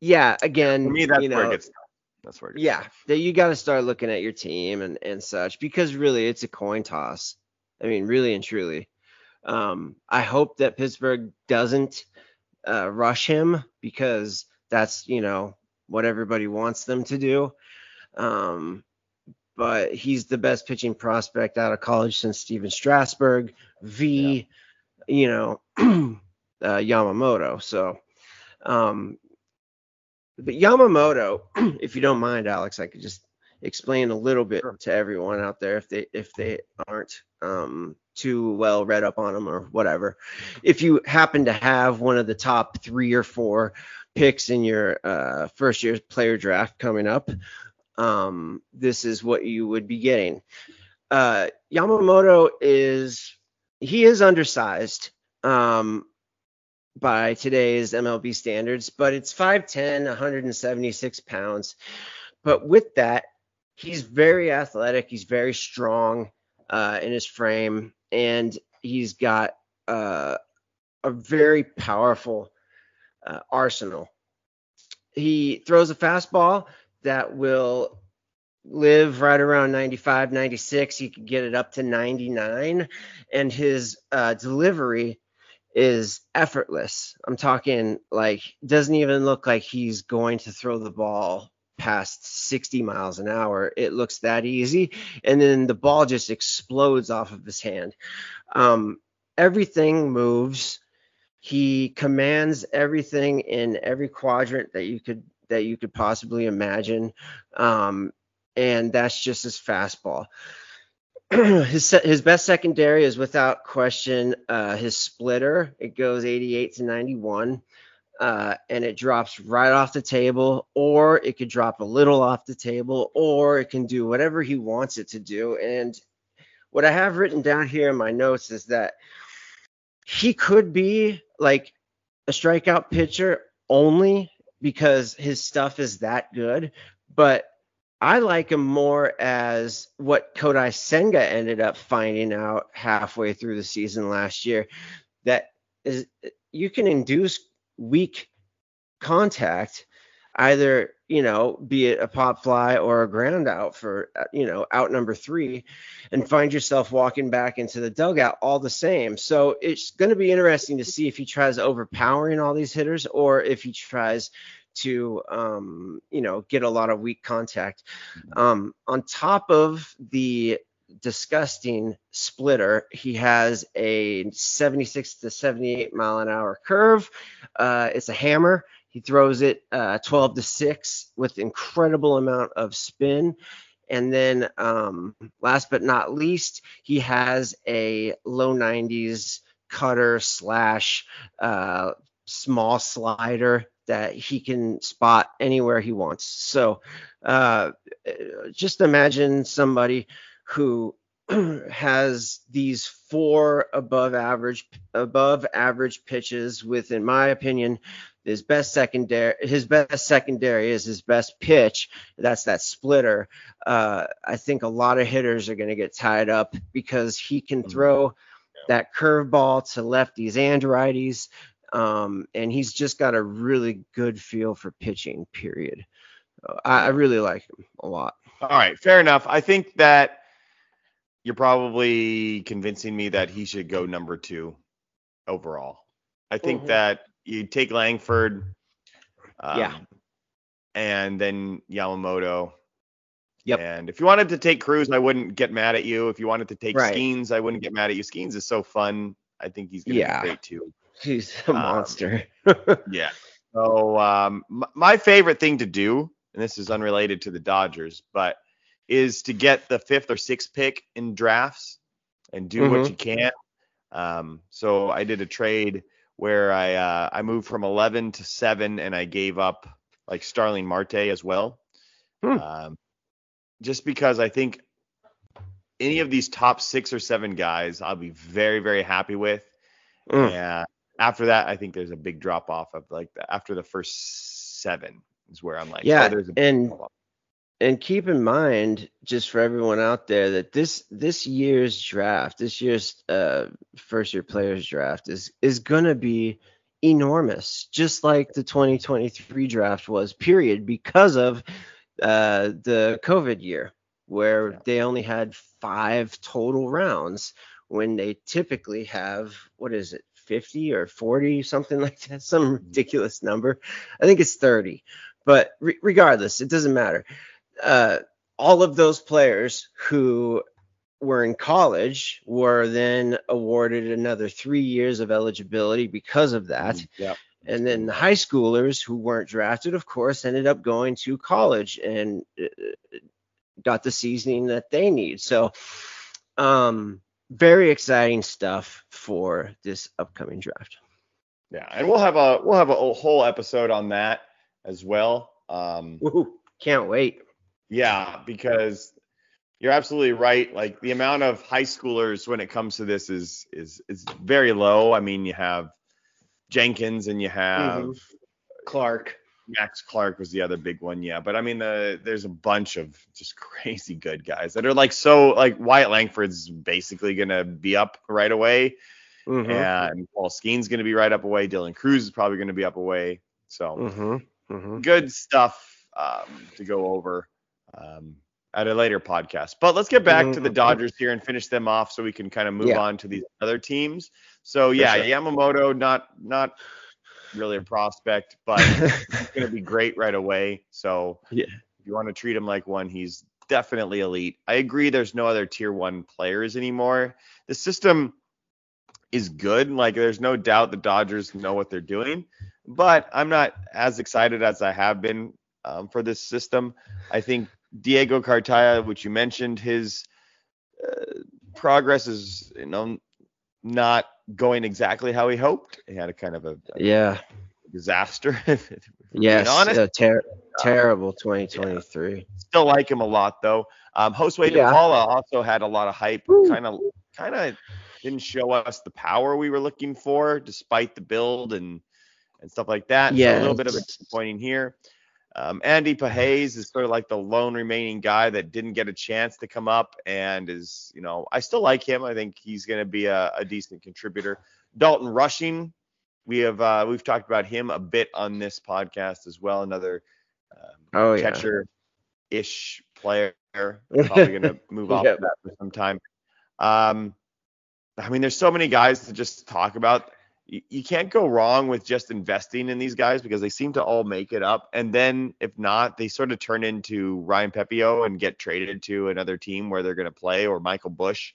yeah. Again, For me, that's you know, where it gets. tough. That's where it gets. yeah, tough. that you got to start looking at your team and and such because really it's a coin toss. I mean, really and truly. Um, I hope that Pittsburgh doesn't uh, rush him because that's you know what everybody wants them to do. Um, but he's the best pitching prospect out of college since Stephen Strasburg, v, you know, uh, Yamamoto. So, um, but Yamamoto, if you don't mind, Alex, I could just explain a little bit Sure. to everyone out there if they if they aren't um, too well read up on him or whatever. If you happen to have one of the top three or four picks in your uh, first year player draft coming up, um, this is what you would be getting. Uh, Yamamoto is he is undersized um, by today's MLB standards, but it's 5'10, 176 pounds. But with that, he's very athletic. He's very strong uh, in his frame, and he's got uh, a very powerful uh, arsenal. He throws a fastball that will live right around 95, 96. He could get it up to 99, and his uh, delivery is effortless. I'm talking like doesn't even look like he's going to throw the ball past 60 miles an hour. It looks that easy, and then the ball just explodes off of his hand. Um, everything moves. He commands everything in every quadrant that you could that you could possibly imagine, um, and that's just his fastball. his his best secondary is without question uh, his splitter. It goes 88 to 91, uh, and it drops right off the table, or it could drop a little off the table, or it can do whatever he wants it to do. And what I have written down here in my notes is that he could be like a strikeout pitcher only because his stuff is that good, but I like him more as what Kodai Senga ended up finding out halfway through the season last year that is you can induce weak contact either you know be it a pop fly or a ground out for uh, you know out number 3 and find yourself walking back into the dugout all the same. So it's going to be interesting to see if he tries overpowering all these hitters or if he tries to um, you know get a lot of weak contact. Um, on top of the disgusting splitter, he has a 76 to 78 mile an hour curve. Uh, it's a hammer. He throws it uh, 12 to 6 with incredible amount of spin. And then um, last but not least, he has a low 90s cutter slash uh, small slider that he can spot anywhere he wants. So uh, just imagine somebody who has these four above average above average pitches with in my opinion his best secondary his best secondary is his best pitch. That's that splitter. Uh, i think a lot of hitters are going to get tied up because he can throw that curveball to lefties and righties um, and he's just got a really good feel for pitching. Period. Uh, I, I really like him a lot. All right, fair enough. I think that you're probably convincing me that he should go number two overall. I think Mhm. that you take Langford, um, Yeah. and then Yamamoto. Yep. And if you wanted to take Crews, I wouldn't get mad at you. If you wanted to take Right. Skenes, I wouldn't get mad at you. Skenes is so fun. I think he's gonna Yeah. be great too. He's a Um, monster. Yeah. So um, my favorite thing to do, and this is unrelated to the Dodgers, but is to get the fifth or sixth pick in drafts and do what Mhm. you can. Um, so I did a trade where I uh, I moved from 11 to seven, and I gave up like Starling Marte as well. Hmm. Um, just because I think any of these top six or seven guys, I'll be very, very happy with. Mm. After that, I think there's a big drop off of like the, after the first seven is where I'm like, yeah, oh, and and keep in mind, just for everyone out there, that this this year's draft, this year's uh, first year players draft is is gonna be enormous, just like the 2023 draft was. Period, because of uh, the COVID year, where yeah. they only had five total rounds when they typically have what is it 50 or 40 something like that some mm-hmm. ridiculous number i think it's 30 but re- regardless it doesn't matter uh, all of those players who were in college were then awarded another three years of eligibility because of that. Mm, yeah. And then the high schoolers who weren't drafted, of course, ended up going to college and uh, got the seasoning that they need. So, um, very exciting stuff for this upcoming draft. Yeah, and we'll have a we'll have a whole episode on that as well. Um, Woo, can't wait. Yeah, because you're absolutely right. Like the amount of high schoolers when it comes to this is is is very low. I mean, you have Jenkins and you have mm-hmm. Clark. Max Clark was the other big one, yeah. But I mean, the there's a bunch of just crazy good guys that are like so like Wyatt Langford's basically gonna be up right away, mm-hmm. and Paul Skenes gonna be right up away. Dylan Crews is probably gonna be up away. So mm-hmm. Mm-hmm. good stuff um, to go over um, at a later podcast. But let's get back to the mm-hmm. Dodgers here and finish them off so we can kind of move yeah. on to these other teams. So yeah, sure. Yamamoto not not really a prospect, but he's going to be great right away. So yeah. if you want to treat him like one, he's definitely elite. I agree there's no other tier 1 players anymore. The system is good. Like there's no doubt the Dodgers know what they're doing, but I'm not as excited as I have been um, for this system. I think Diego Cartaya, which you mentioned, his uh, progress is you know not going exactly how he hoped. He had a kind of a, a yeah disaster. yes, honest. Ter- terrible 2023. Yeah. Still like him a lot though. Um, Josue yeah. DePaula also had a lot of hype. Kind of kind of didn't show us the power we were looking for, despite the build and and stuff like that. Yeah, so a little bit of a disappointing here. Um, Andy Pages is sort of like the lone remaining guy that didn't get a chance to come up and is, you know, I still like him. I think he's going to be a, a, decent contributor. Dalton Rushing, we have uh, we've talked about him a bit on this podcast as well. Another um, oh, catcher ish player. Probably going to move off of that for some time. Um, I mean, there's so many guys to just talk about you, can't go wrong with just investing in these guys because they seem to all make it up. And then if not, they sort of turn into Ryan Pepiot and get traded to another team where they're going to play or Michael Busch.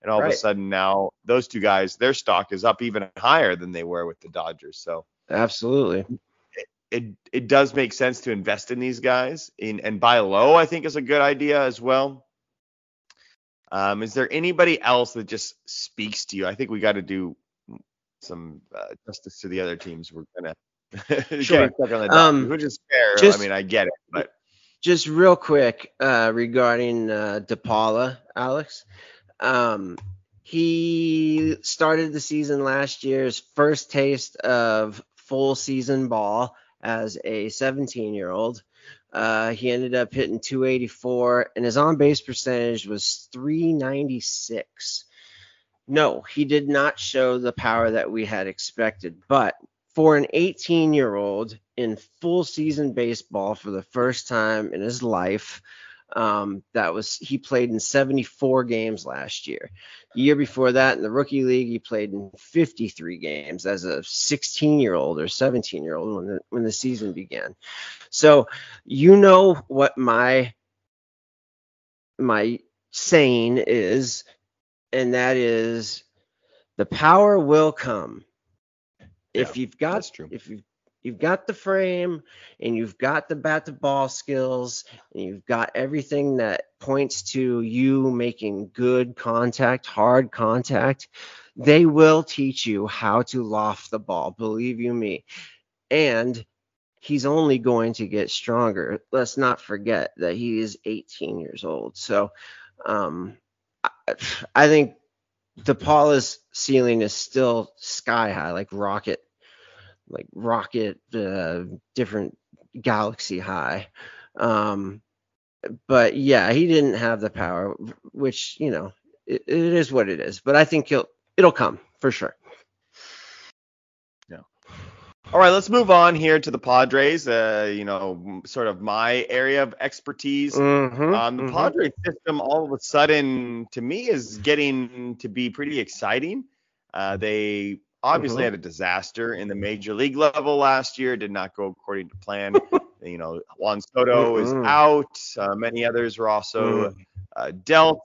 And all right. of a sudden now those two guys, their stock is up even higher than they were with the Dodgers. So absolutely. It, it, it does make sense to invest in these guys in and buy low, I think is a good idea as well. Um, is there anybody else that just speaks to you? I think we got to do some uh, justice to the other teams. We're gonna sure. um, which is fair. Just, I mean, I get it, but just real quick uh, regarding uh, DePaula, Alex. Um, he started the season last year's first taste of full season ball as a 17 year old. Uh, he ended up hitting 284, and his on base percentage was 396. No, he did not show the power that we had expected. But for an 18 year old in full season baseball for the first time in his life, um, that was he played in 74 games last year. The year before that, in the rookie league, he played in 53 games as a 16 year old or 17 year old when the, when the season began. So you know what my my saying is and that is the power will come if you've got if you you've got the frame and you've got the bat to ball skills and you've got everything that points to you making good contact, hard contact, they will teach you how to loft the ball, believe you me. And he's only going to get stronger. Let's not forget that he is 18 years old. So um, I think DePaula's ceiling is still sky high, like rocket, like rocket, uh, different galaxy high. Um, but yeah, he didn't have the power, which you know it, it is what it is. But I think he'll it'll come for sure. All right, let's move on here to the Padres. Uh, you know, sort of my area of expertise. Mm-hmm, Um, the mhm. Padres system, all of a sudden, to me, is getting to be pretty exciting. Uh, they obviously Mhm. had a disaster in the major league level last year. Did not go according to plan. you know, Juan Soto is out. Uh, many others were also Mm. uh, dealt.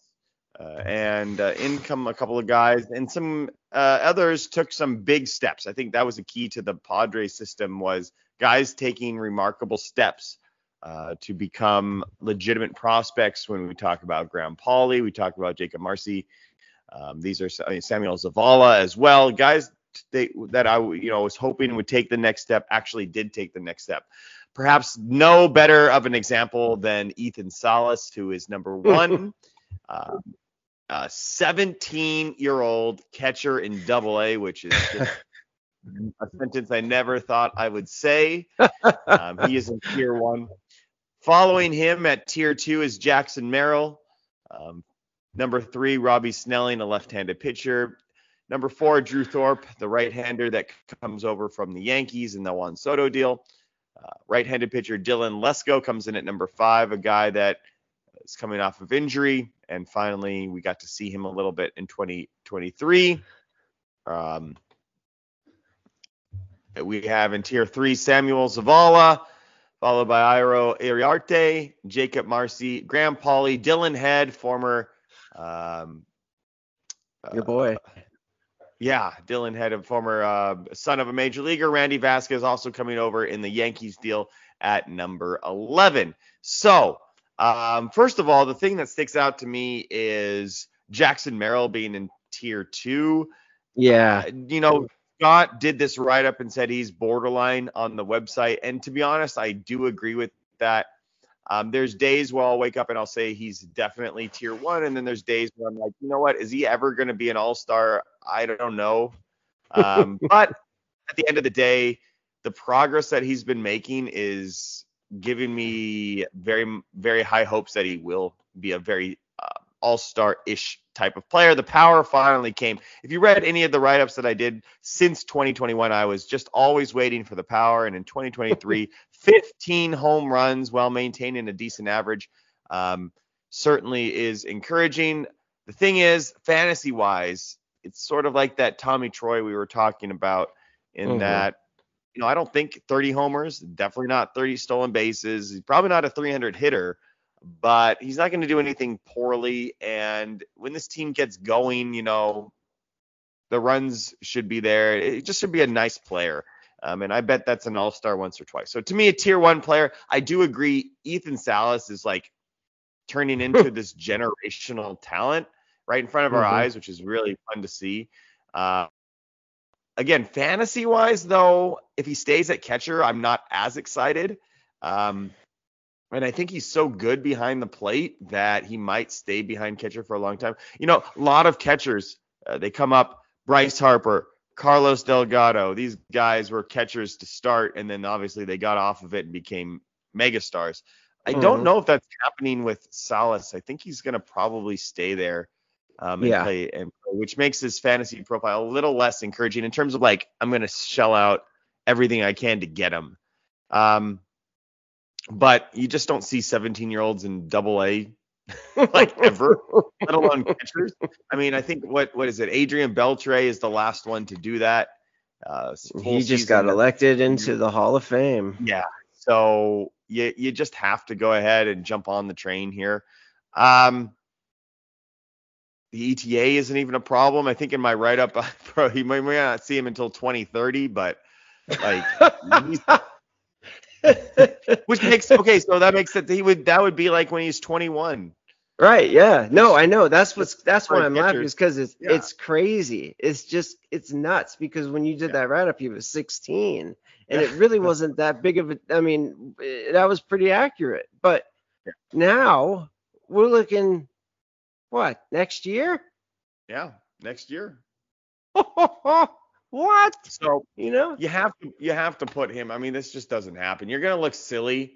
Uh, and uh, in come a couple of guys, and some uh, others took some big steps. I think that was the key to the Padres system was guys taking remarkable steps uh, to become legitimate prospects. When we talk about Graham Pauley, we talk about Jakob Marsee. Um, these are I mean, Samuel Zavala as well. Guys they, that I you know was hoping would take the next step actually did take the next step. Perhaps no better of an example than Ethan Salas, who is number one. um, a 17 year old catcher in double A, which is a sentence I never thought I would say. Um, he is in tier one. Following him at tier two is Jackson Merrill. Um, number three, Robby Snelling, a left handed pitcher. Number four, Drew Thorpe, the right hander that comes over from the Yankees in the Juan Soto deal. Uh, right handed pitcher Dylan Lesko comes in at number five, a guy that is coming off of injury. And finally, we got to see him a little bit in 2023. Um, we have in tier three Samuel Zavala, followed by Jairo Iriarte, Jakob Marsee, Graham Pauley, Dillon Head, former. Um, Your boy. yeah, Dillon Head, a former uh, son of a major leaguer. Randy Vasquez also coming over in the Yankees deal at number 11. So, um, first of all, the thing that sticks out to me is Jackson Merrill being in tier two. Yeah. Uh, you know, Scott did this write up and said he's borderline on the website. And to be honest, I do agree with that. Um, there's days where I'll wake up and I'll say he's definitely tier one. And then there's days where I'm like, you know what? Is he ever going to be an all star? I don't know. Um, but at the end of the day, the progress that he's been making is giving me very, very high hopes that he will be a very uh, all star ish type of player. The power finally came. If you read any of the write ups that I did since 2021, I was just always waiting for the power. And in 2023, 15 home runs while maintaining a decent average um, certainly is encouraging. The thing is, fantasy wise, it's sort of like that Tommy Troy we were talking about in Mhm. that. You know, I don't think 30 homers, definitely not 30 stolen bases. He's probably not a 300 hitter, but he's not going to do anything poorly. And when this team gets going, you know, the runs should be there. It just should be a nice player. Um, and I bet that's an all star once or twice. So to me, a tier one player, I do agree. Ethan Salas is like turning into this generational talent right in front of our Mhm. eyes, which is really fun to see. Uh, again, fantasy wise, though, if he stays at catcher, I'm not as excited. Um, and I think he's so good behind the plate that he might stay behind catcher for a long time. You know, a lot of catchers, uh, they come up, Bryce Harper, Carlos Delgado. These guys were catchers to start, and then obviously they got off of it and became megastars. I don't Mhm. know if that's happening with Salas. I think he's going to probably stay there um, and Yeah. play, and which makes his fantasy profile a little less encouraging in terms of like I'm going to shell out everything I can to get him. Um, but you just don't see 17 year olds in double A like ever, let alone catchers. I mean, I think what what is it? Adrian Beltre is the last one to do that. Uh, He just got elected into the Hall of Fame. yeah. So you you just have to go ahead and jump on the train here. Um, the ETA isn't even a problem. I think in my write up, bro, you might, might not see him until 2030, but like, which makes okay. So that makes it he would that would be like when he's 21. Right, yeah. No, I know. That's what's that's why I'm laughing is because it's Yeah. it's crazy. It's just it's nuts because when you did that write up, he was 16, and it really wasn't that big of a. I mean, eh, that was pretty accurate. But Yeah. now we're looking What next year? Yeah, next year. what? So You know? you have to you have to put him. I mean, this just doesn't happen. You're gonna look silly.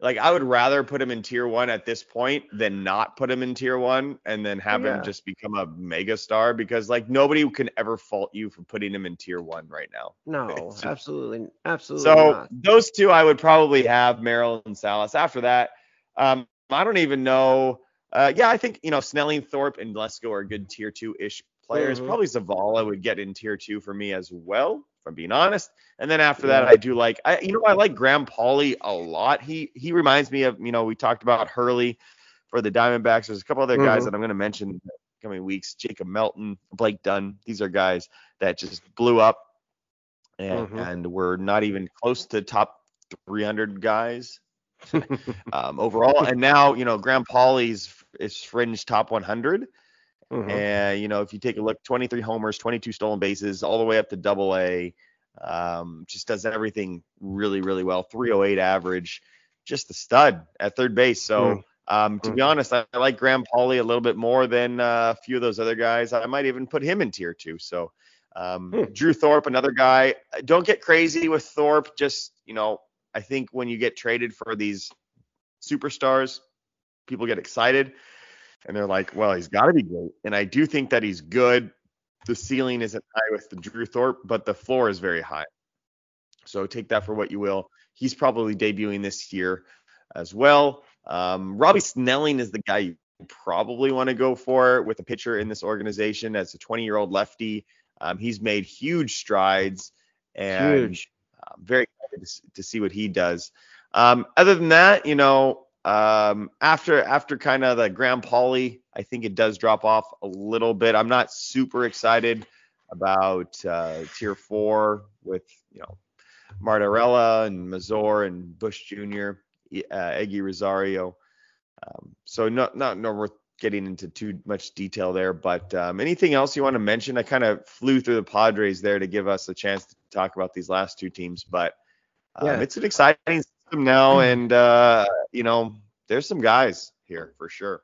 Like I would rather put him in tier one at this point than not put him in tier one and then have Yeah. him just become a mega star because like nobody can ever fault you for putting him in tier one right now. No, just- absolutely, absolutely So not. those two I would probably have Merrill and Salas. After that, um, I don't even know. Uh, yeah, I think you know Snelling, Thorpe, and Lesko are good tier two ish players. Mhm. Probably Zavala would get in tier two for me as well, if I'm being honest. And then after that, I do like I you know I like Graham Pauley a lot. He he reminds me of you know we talked about Hurley for the Diamondbacks. There's a couple other guys Mhm. that I'm going to mention in the coming weeks. Jacob Melton, Blake Dunn. These are guys that just blew up and, Mhm. and we're not even close to top 300 guys um, overall. And now, you know, Graham Pauley's is fringe top 100. Mhm. And, you know, if you take a look, 23 homers, 22 stolen bases, all the way up to double A. Um, just does everything really, really well. 308 average, just a stud at third base. So, um, to be honest, I, I like Graham Pauley a little bit more than uh, a few of those other guys. I might even put him in tier two. So, um, Hmm. Drew Thorpe, another guy. Don't get crazy with Thorpe. Just, you know, I think when you get traded for these superstars, people get excited and they're like, well, he's got to be great. And I do think that he's good. The ceiling isn't high with the Drew Thorpe, but the floor is very high. So take that for what you will. He's probably debuting this year as well. Um, Robby Snelling is the guy you probably want to go for with a pitcher in this organization as a 20 year old lefty. Um, he's made huge strides and Huge. I'm very excited to, to see what he does. Um, other than that, you know, um, after after kind of the Graham Pauley, I think it does drop off a little bit. I'm not super excited about uh, tier four with you know Martarella and Mazur and Bush Jr., uh, Eguy Rosario. Um, so not not not worth getting into too much detail there. But um, anything else you want to mention? I kind of flew through the Padres there to give us a chance to talk about these last two teams, but um, Yeah. it's an exciting now, and uh, you know there's some guys here for sure.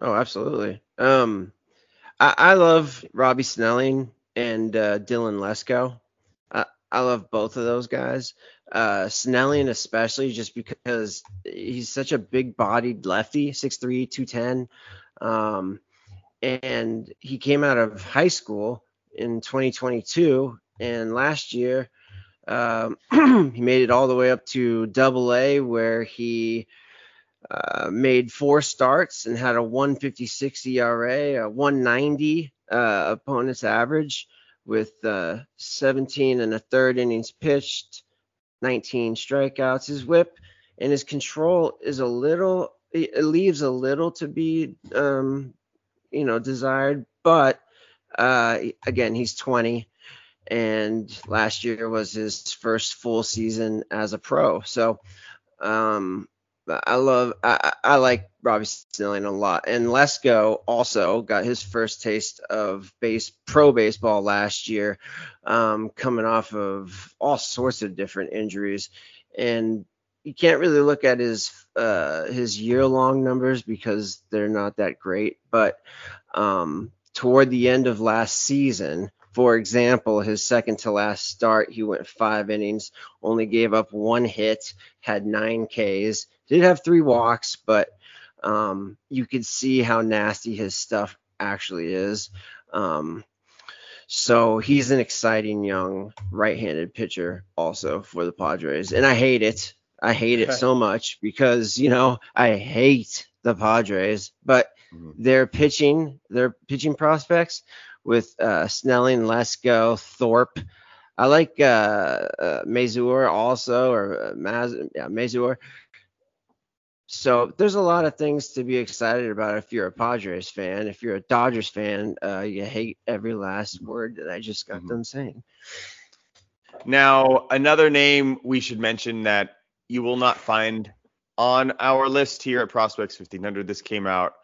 Oh, absolutely. Um, I, I love Robby Snelling and uh, Dylan Lesko. I, I love both of those guys. Uh, Snelling especially just because he's such a big-bodied lefty, 6'3", 210. Um, and he came out of high school in 2022, and last year um, he made it all the way up to Double A, where he uh, made four starts and had a 156 ERA, a 190 uh, opponent's average with uh, 17 and a third innings pitched, 19 strikeouts. His whip and his control is a little, it leaves a little to be, um, you know, desired. But uh, again, he's 20 and last year was his first full season as a pro. So, um, I love I, I like Robby Snelling a lot, and Lesko also got his first taste of base pro baseball last year, um, coming off of all sorts of different injuries, and you can't really look at his uh, his year long numbers because they're not that great, but um, toward the end of last season. For example, his second to last start, he went five innings, only gave up one hit, had nine Ks, did have three walks, but um, you could see how nasty his stuff actually is. Um, so he's an exciting young right-handed pitcher also for the Padres, and I hate it. I hate it so much because you know I hate the Padres, but Mhm. their pitching, their pitching prospects with uh, Snelling, Lesko, Thorpe. I like uh, uh, Mazur also, or uh, Maz, yeah, Mazur. So there's a lot of things to be excited about if you're a Padres fan. If you're a Dodgers fan, uh, you hate every last word that I just got Mhm. done saying. Now, another name we should mention that you will not find on our list here at Prospects 1500. This came out.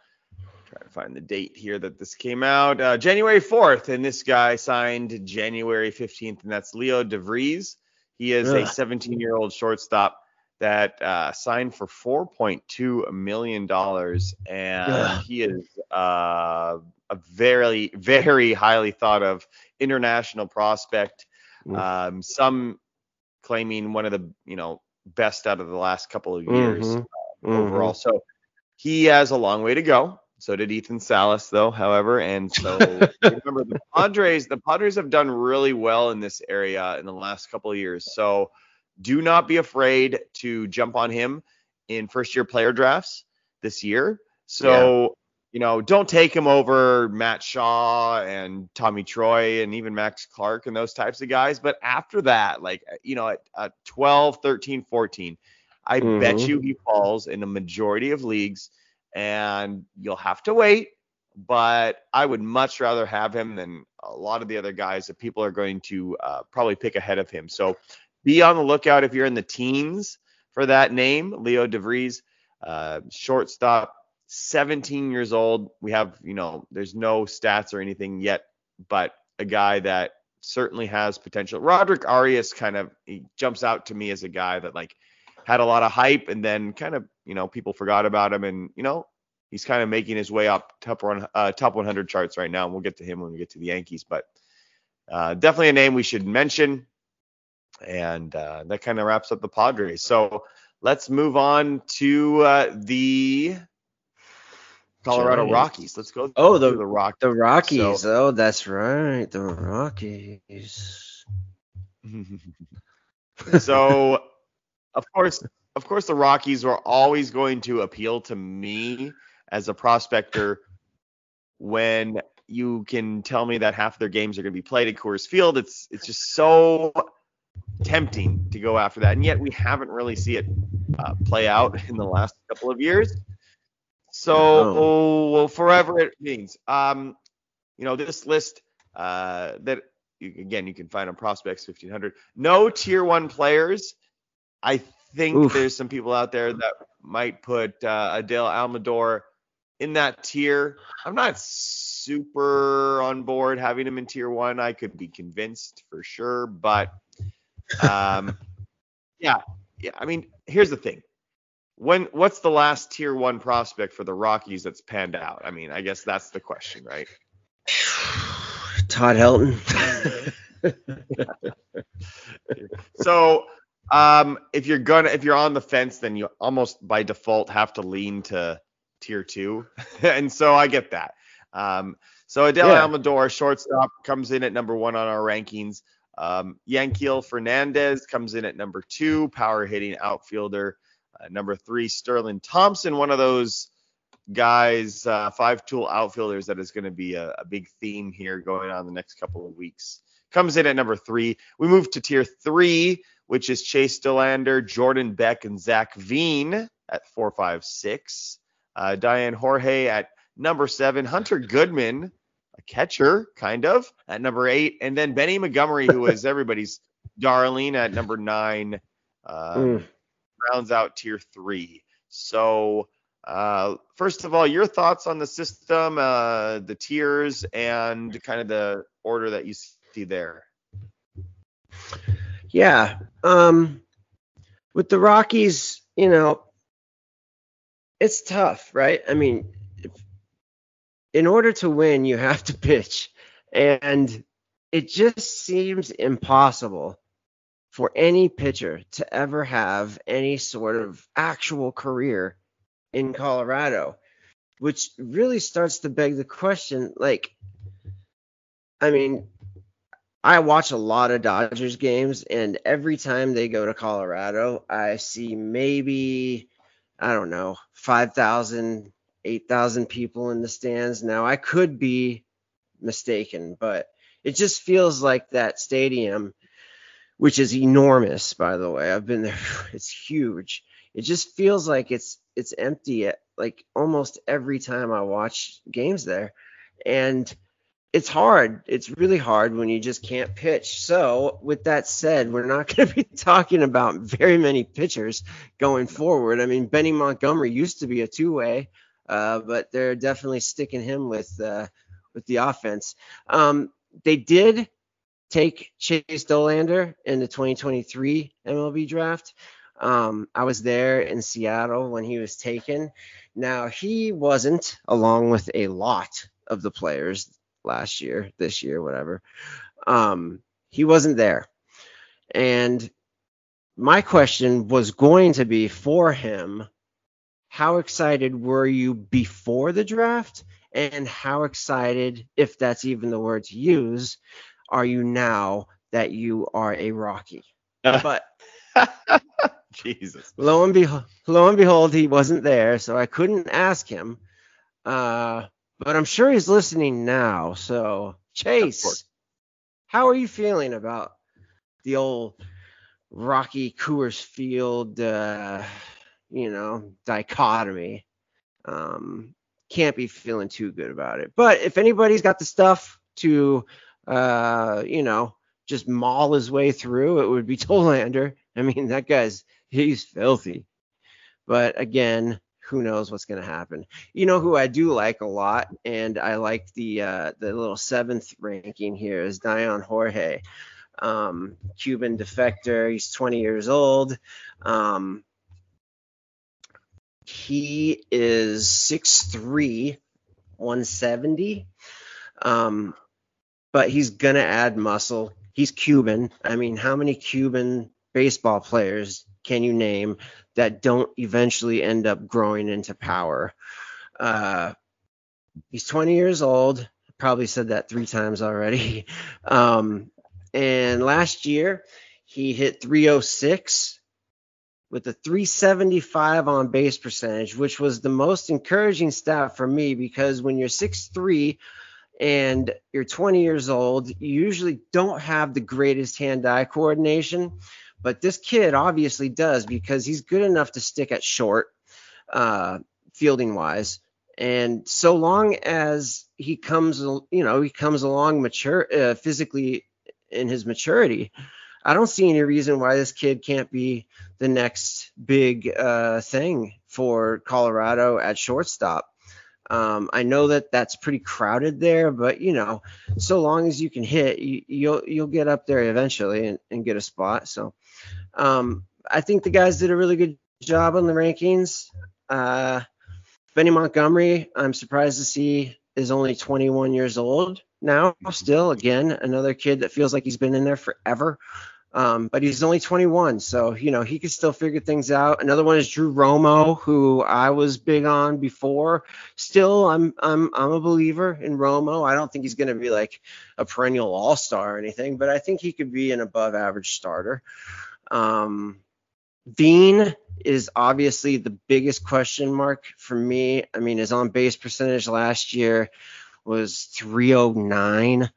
Try to find the date here that this came out. Uh, January 4th, and this guy signed January 15th, and that's Leo DeVries. He is a 17-year-old shortstop that uh, signed for 4.2 million dollars, and Ugh. he is uh, a very, very highly thought of international prospect. Um, some claiming one of the you know best out of the last couple of years Mhm. uh, overall. So he has a long way to go. So did Ethan Salas, though. However, and so remember the Padres. The Padres have done really well in this area in the last couple of years. So do not be afraid to jump on him in first year player drafts this year. So you know, don't take him over Matt Shaw and Tommy Troy and even Max Clark and those types of guys. But after that, like, you know, at, at 12, 13, 14, I bet Mhm. you he falls in a majority of leagues and you'll have to wait. But I would much rather have him than a lot of the other guys that people are going to uh, probably pick ahead of him. So be on the lookout if you're in the teens for that name, Leo DeVries, uh, shortstop, 17 years old. We have, you know, there's no stats or anything yet, but a guy that certainly has potential. Roderick Arias kind of he jumps out to me as a guy that like had a lot of hype and then kind of, you know, people forgot about him and, you know, he's kind of making his way up top one uh, top 100 charts right now. And we'll get to him when we get to the Yankees, but uh, definitely a name we should mention. And uh, that kind of wraps up the Padres. So let's move on to uh, the Colorado Giants. Rockies. Let's go. Oh, the- the Rockies. The Rockies. oh, that's right. The Rockies. so of course of course the rockies were always going to appeal to me as a prospector when you can tell me that half of their games are going to be played at Coors Field. It's it's just so tempting to go after that and yet we haven't really see it uh, play out in the last couple of years. So No. well, forever it means. Um you know this list uh that again you can find on prospects 1500 no tier one players i think Oof. there's some people out there that might put uh, Adael Amador in that tier. I'm not super on board having him in tier one. I could be convinced for sure but um yeah yeah i mean here's the thing. When what's the last tier one prospect for the rockies that's panned out? I mean i guess that's the question right? Todd Helton. So, um, if you're gonna if you're on the fence, then you almost by default have to lean to tier two, and so I get that. Um, so Adael Yeah. Amador, shortstop, comes in at number one on our rankings. Um, Yanquiel Fernandez comes in at number two, power hitting outfielder. Uh, number three, Sterling Thompson, one of those guys, uh, five tool outfielders that is going to be a, a big theme here going on the next couple of weeks. Comes in at number three. We move to tier three, which is Chase Dollander, Jordan Beck, and Zach Veen at four, five, six. Uh, Dyan Jorge at number seven. Hunter Goodman, a catcher, kind of, at number eight. And then Benny Montgomery, who is everybody's darling, at number nine. Uh, Mm. rounds out tier three. So, uh, first of all, your thoughts on the system, uh, the tiers, and kind of the order that you see there. Yeah. Um with the Rockies, you know, it's tough, right? I mean, if, in order to win, you have to pitch. And it just seems impossible for any pitcher to ever have any sort of actual career in Colorado, which really starts to beg the question like I mean, I watch a lot of Dodgers games, and every time they go to Colorado, I see maybe, I don't know, 5,000, 8,000 people in the stands. Now, I could be mistaken, but it just feels like that stadium, which is enormous, by the way. I've been there, it's huge. It just feels like it's it's empty at like almost every time I watch games there. And it's hard. It's really hard when you just can't pitch. So, with that said, we're not going to be talking about very many pitchers going forward. I mean, Benny Montgomery used to be a two-way, uh, but they're definitely sticking him with uh, with the offense. Um, they did take Chase Dollander in the 2023 MLB draft. Um, I was there in Seattle when he was taken. Now he wasn't, along with a lot of the players last year, this year, whatever. Um, he wasn't there, and my question was going to be for him. How excited were you before the draft? And how excited, if that's even the word to use, are you now that you are a Rocky? But Jesus. lo and behold, lo and behold, he wasn't there, so I couldn't ask him. Uh, but I'm sure he's listening now. So Chase, how are you feeling about the old Rocky Coors Field, uh, you know, dichotomy? Um, can't be feeling too good about it. But if anybody's got the stuff to, uh, you know, just maul his way through, it would be Dollander. I mean, that guy's he's filthy. But again, who knows what's going to happen? You know who I do like a lot, and I like the uh, the little seventh ranking here is Dyan Jorge, um, Cuban defector. He's 20 years old. Um, he is 6'3", 170. Um, but he's gonna add muscle. He's Cuban. I mean, how many Cuban baseball players can you name that don't eventually end up growing into power? Uh, he's 20 years old. Probably said that three times already. Um, and last year he hit 306 with a 375 on base percentage, which was the most encouraging stat for me because when you're 6'3 and you're 20 years old, you usually don't have the greatest hand eye coordination. But this kid obviously does because he's good enough to stick at short, uh, fielding wise. And so long as he comes, you know, he comes along mature, uh, physically in his maturity, I don't see any reason why this kid can't be the next big uh, thing for Colorado at shortstop. Um, I know that that's pretty crowded there, but you know, so long as you can hit, you, will you'll get up there eventually and, and get a spot. So um, I think the guys did a really good job on the rankings. Uh, Benny Montgomery, I'm surprised to see is only 21 years old now. Still, again, another kid that feels like he's been in there forever. Um, but he's only 21, so you know he could still figure things out. Another one is Drew Romo, who I was big on before. Still, I'm I'm I'm a believer in Romo. I don't think he's going to be like a perennial All Star or anything, but I think he could be an above average starter. Um, Veen is obviously the biggest question mark for me. I mean, his on base percentage last year was 309.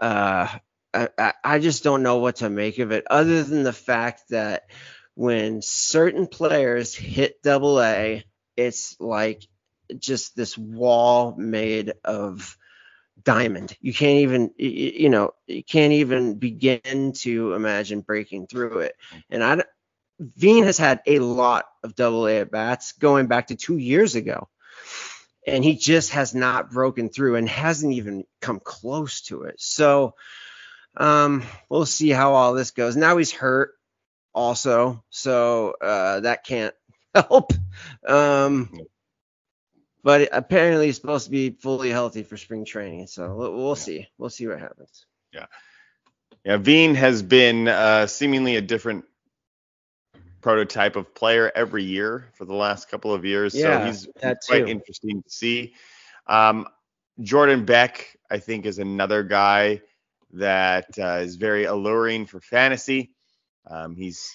Uh, I, I just don't know what to make of it, other than the fact that when certain players hit double A, it's like just this wall made of diamond. You can't even, you know, you can't even begin to imagine breaking through it. And I, Veen has had a lot of double A at bats going back to two years ago. And he just has not broken through and hasn't even come close to it. So, um, we'll see how all this goes. Now he's hurt also, so uh, that can't help. Um, but apparently he's supposed to be fully healthy for spring training, so we'll, we'll yeah. see. We'll see what happens. Yeah, yeah. Veen has been uh, seemingly a different prototype of player every year for the last couple of years, yeah, so he's quite too. interesting to see. Um, Jordan Beck, I think, is another guy that uh, is very alluring for fantasy. Um, he's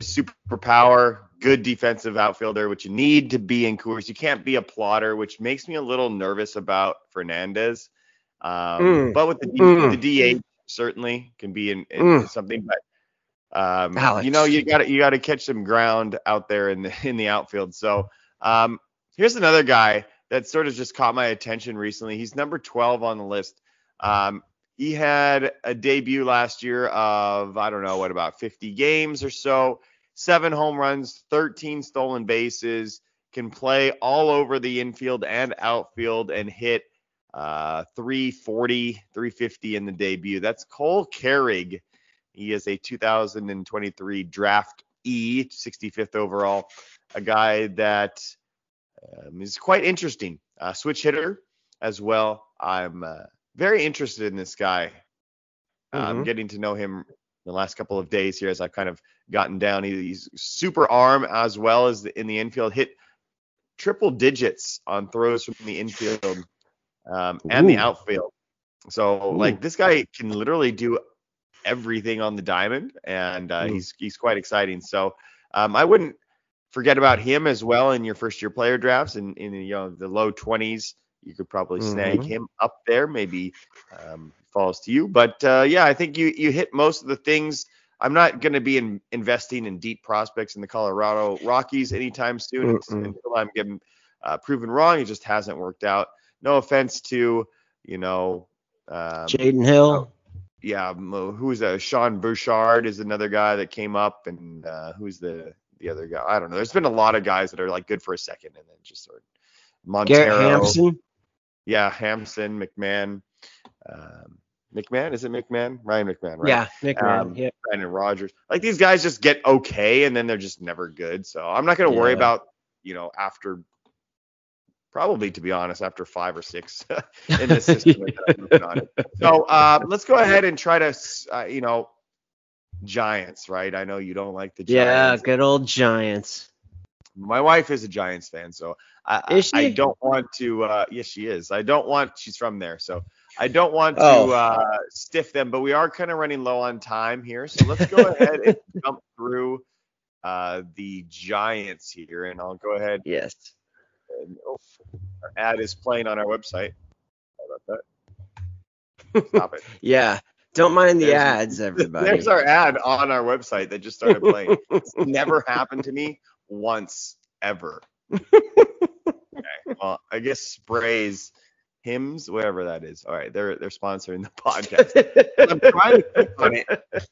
super power, good defensive outfielder, which you need to be in Coors. You can't be a plotter, which makes me a little nervous about Fernandez. Um, mm. But with the, mm. the DH, certainly can be in, in mm. something. But um, you know, you got you got to catch some ground out there in the in the outfield. So um, here's another guy that sort of just caught my attention recently. He's number 12 on the list. Um, he had a debut last year of, I don't know, what about 50 games or so, seven home runs, 13 stolen bases, can play all over the infield and outfield and hit uh, 340, 350 in the debut. That's Cole Carrig. He is a 2023 draft E, 65th overall. A guy that um, is quite interesting. Uh, switch hitter as well. I'm uh, very interested in this guy. I'm Mhm. getting to know him the last couple of days here as I've kind of gotten down. He- He's super arm as well as the, in the infield. Hit triple digits on throws from the infield um, and the outfield. So Ooh. like this guy can literally do everything on the diamond, and uh, Mm. he's he's quite exciting. So um, I wouldn't forget about him as well in your first year player drafts and in, you know the low 20s. You could probably snag Mhm. him up there. Maybe um, falls to you, but uh, yeah, I think you you hit most of the things. I'm not going to be in, investing in deep prospects in the Colorado Rockies anytime soon Mm-mm. until I'm getting uh, proven wrong. It just hasn't worked out. No offense to you know. Um, Jaden Hill. yeah, who's that? Sean Bouchard is another guy that came up, and uh, who's the the other guy? I don't know. There's been a lot of guys that are like good for a second and then just sort of Montero. Garrett Hampson. Yeah, Hampson, McMahon. Um, McMahon is it McMahon? Ryan McMahon, right? Yeah, Mann, Um, yeah. Brandon Rogers. Like these guys just get okay and then they're just never good. So I'm not gonna worry about you know after probably to be honest after five or six in this system. that on it. So uh, let's go ahead and try to uh, you know Giants, right? I know you don't like the Giants. Yeah, good old Giants. My wife is a Giants fan, so I, I- don't want to. Uh, yes, she is. I don't want. She's from there, so I don't want to Oh. uh, stiff them. But we are kind of running low on time here, so let's go ahead and jump through uh, the Giants here, and I'll go ahead. Yes. And, oh, our ad is playing on our website. How about that? Stop it. Yeah. Don't mind the There's- ads, everybody. There's our ad on our website that just started playing. It's never happened to me once ever. okay, well, I guess sprays, hymns, whatever that is. All right, they're they're sponsoring the podcast. I'm trying to click on it,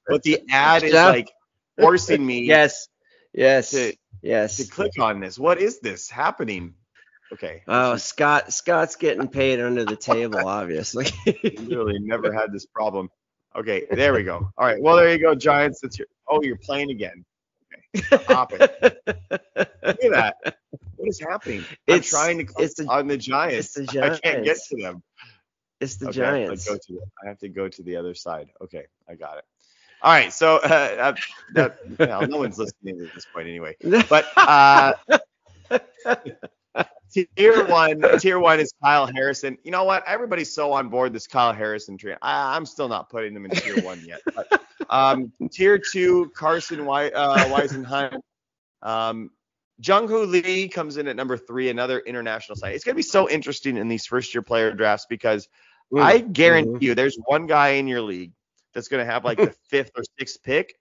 but the ad is like forcing me yes. Yes. to, yes. to click on this. What is this happening? Okay. Oh, Scott Scott's getting paid under the table, obviously. literally never had this problem. Okay, there we go. All right, well there you go, Giants. That's your. Oh, you're playing again. Okay, stop it. Look at that. What is happening? I'm It's- trying to click it's the- on the Giants. it's the I can't get to them. It's the okay, I have to Giants. go to the- I have to go to the other side. Okay, I got it. All right, so uh, that, well, no one's listening at this point anyway. But uh, tier one, tier one is Kyle Harrison. You know what? Everybody's so on board this Kyle Harrison train. I, I'm still not putting them in tier one yet. But, um, tier two, Carson Wei- uh, Weisenheim. Um, Jung Hoo Lee comes in at number three, another international side. It's going to be so interesting in these first year player drafts because Mm. I guarantee Mhm. you there's one guy in your league that's going to have like the fifth or sixth pick,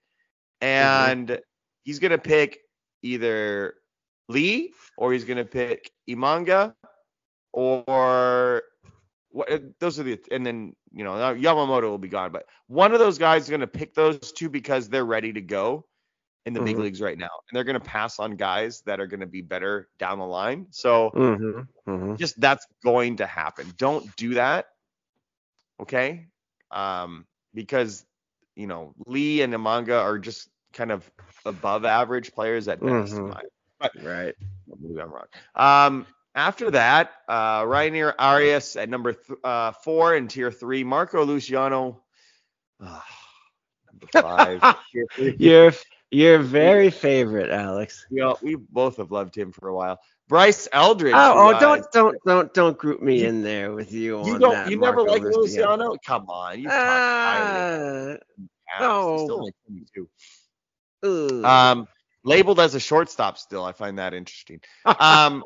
and he's going to pick either Lee or he's going to pick Imanaga or those are the and then you know Yamamoto will be gone but one of those guys is going to pick those two because they're ready to go in the big Mhm. leagues right now and they're going to pass on guys that are going to be better down the line so Mhm, mhm. just that's going to happen. Don't do that. Okay? Um, because you know, Lee and Imanaga are just kind of above average players at best. Mhm. my- Right. Maybe I'm wrong. Um, after that, uh, Rayner Arias at number th- uh, four in tier three. Marco Luciano, ah, number five. Your your very favorite, Alex. Know, we both have loved him for a while. Bryce Eldridge. Oh, oh uh, don't don't don't don't group me in there with you. You on don't. that You never Marco liked Luciano. Luciano? Come on, you highly. Ah, no. 22. ugh. Um, labeled as a shortstop still. I find that interesting. Um,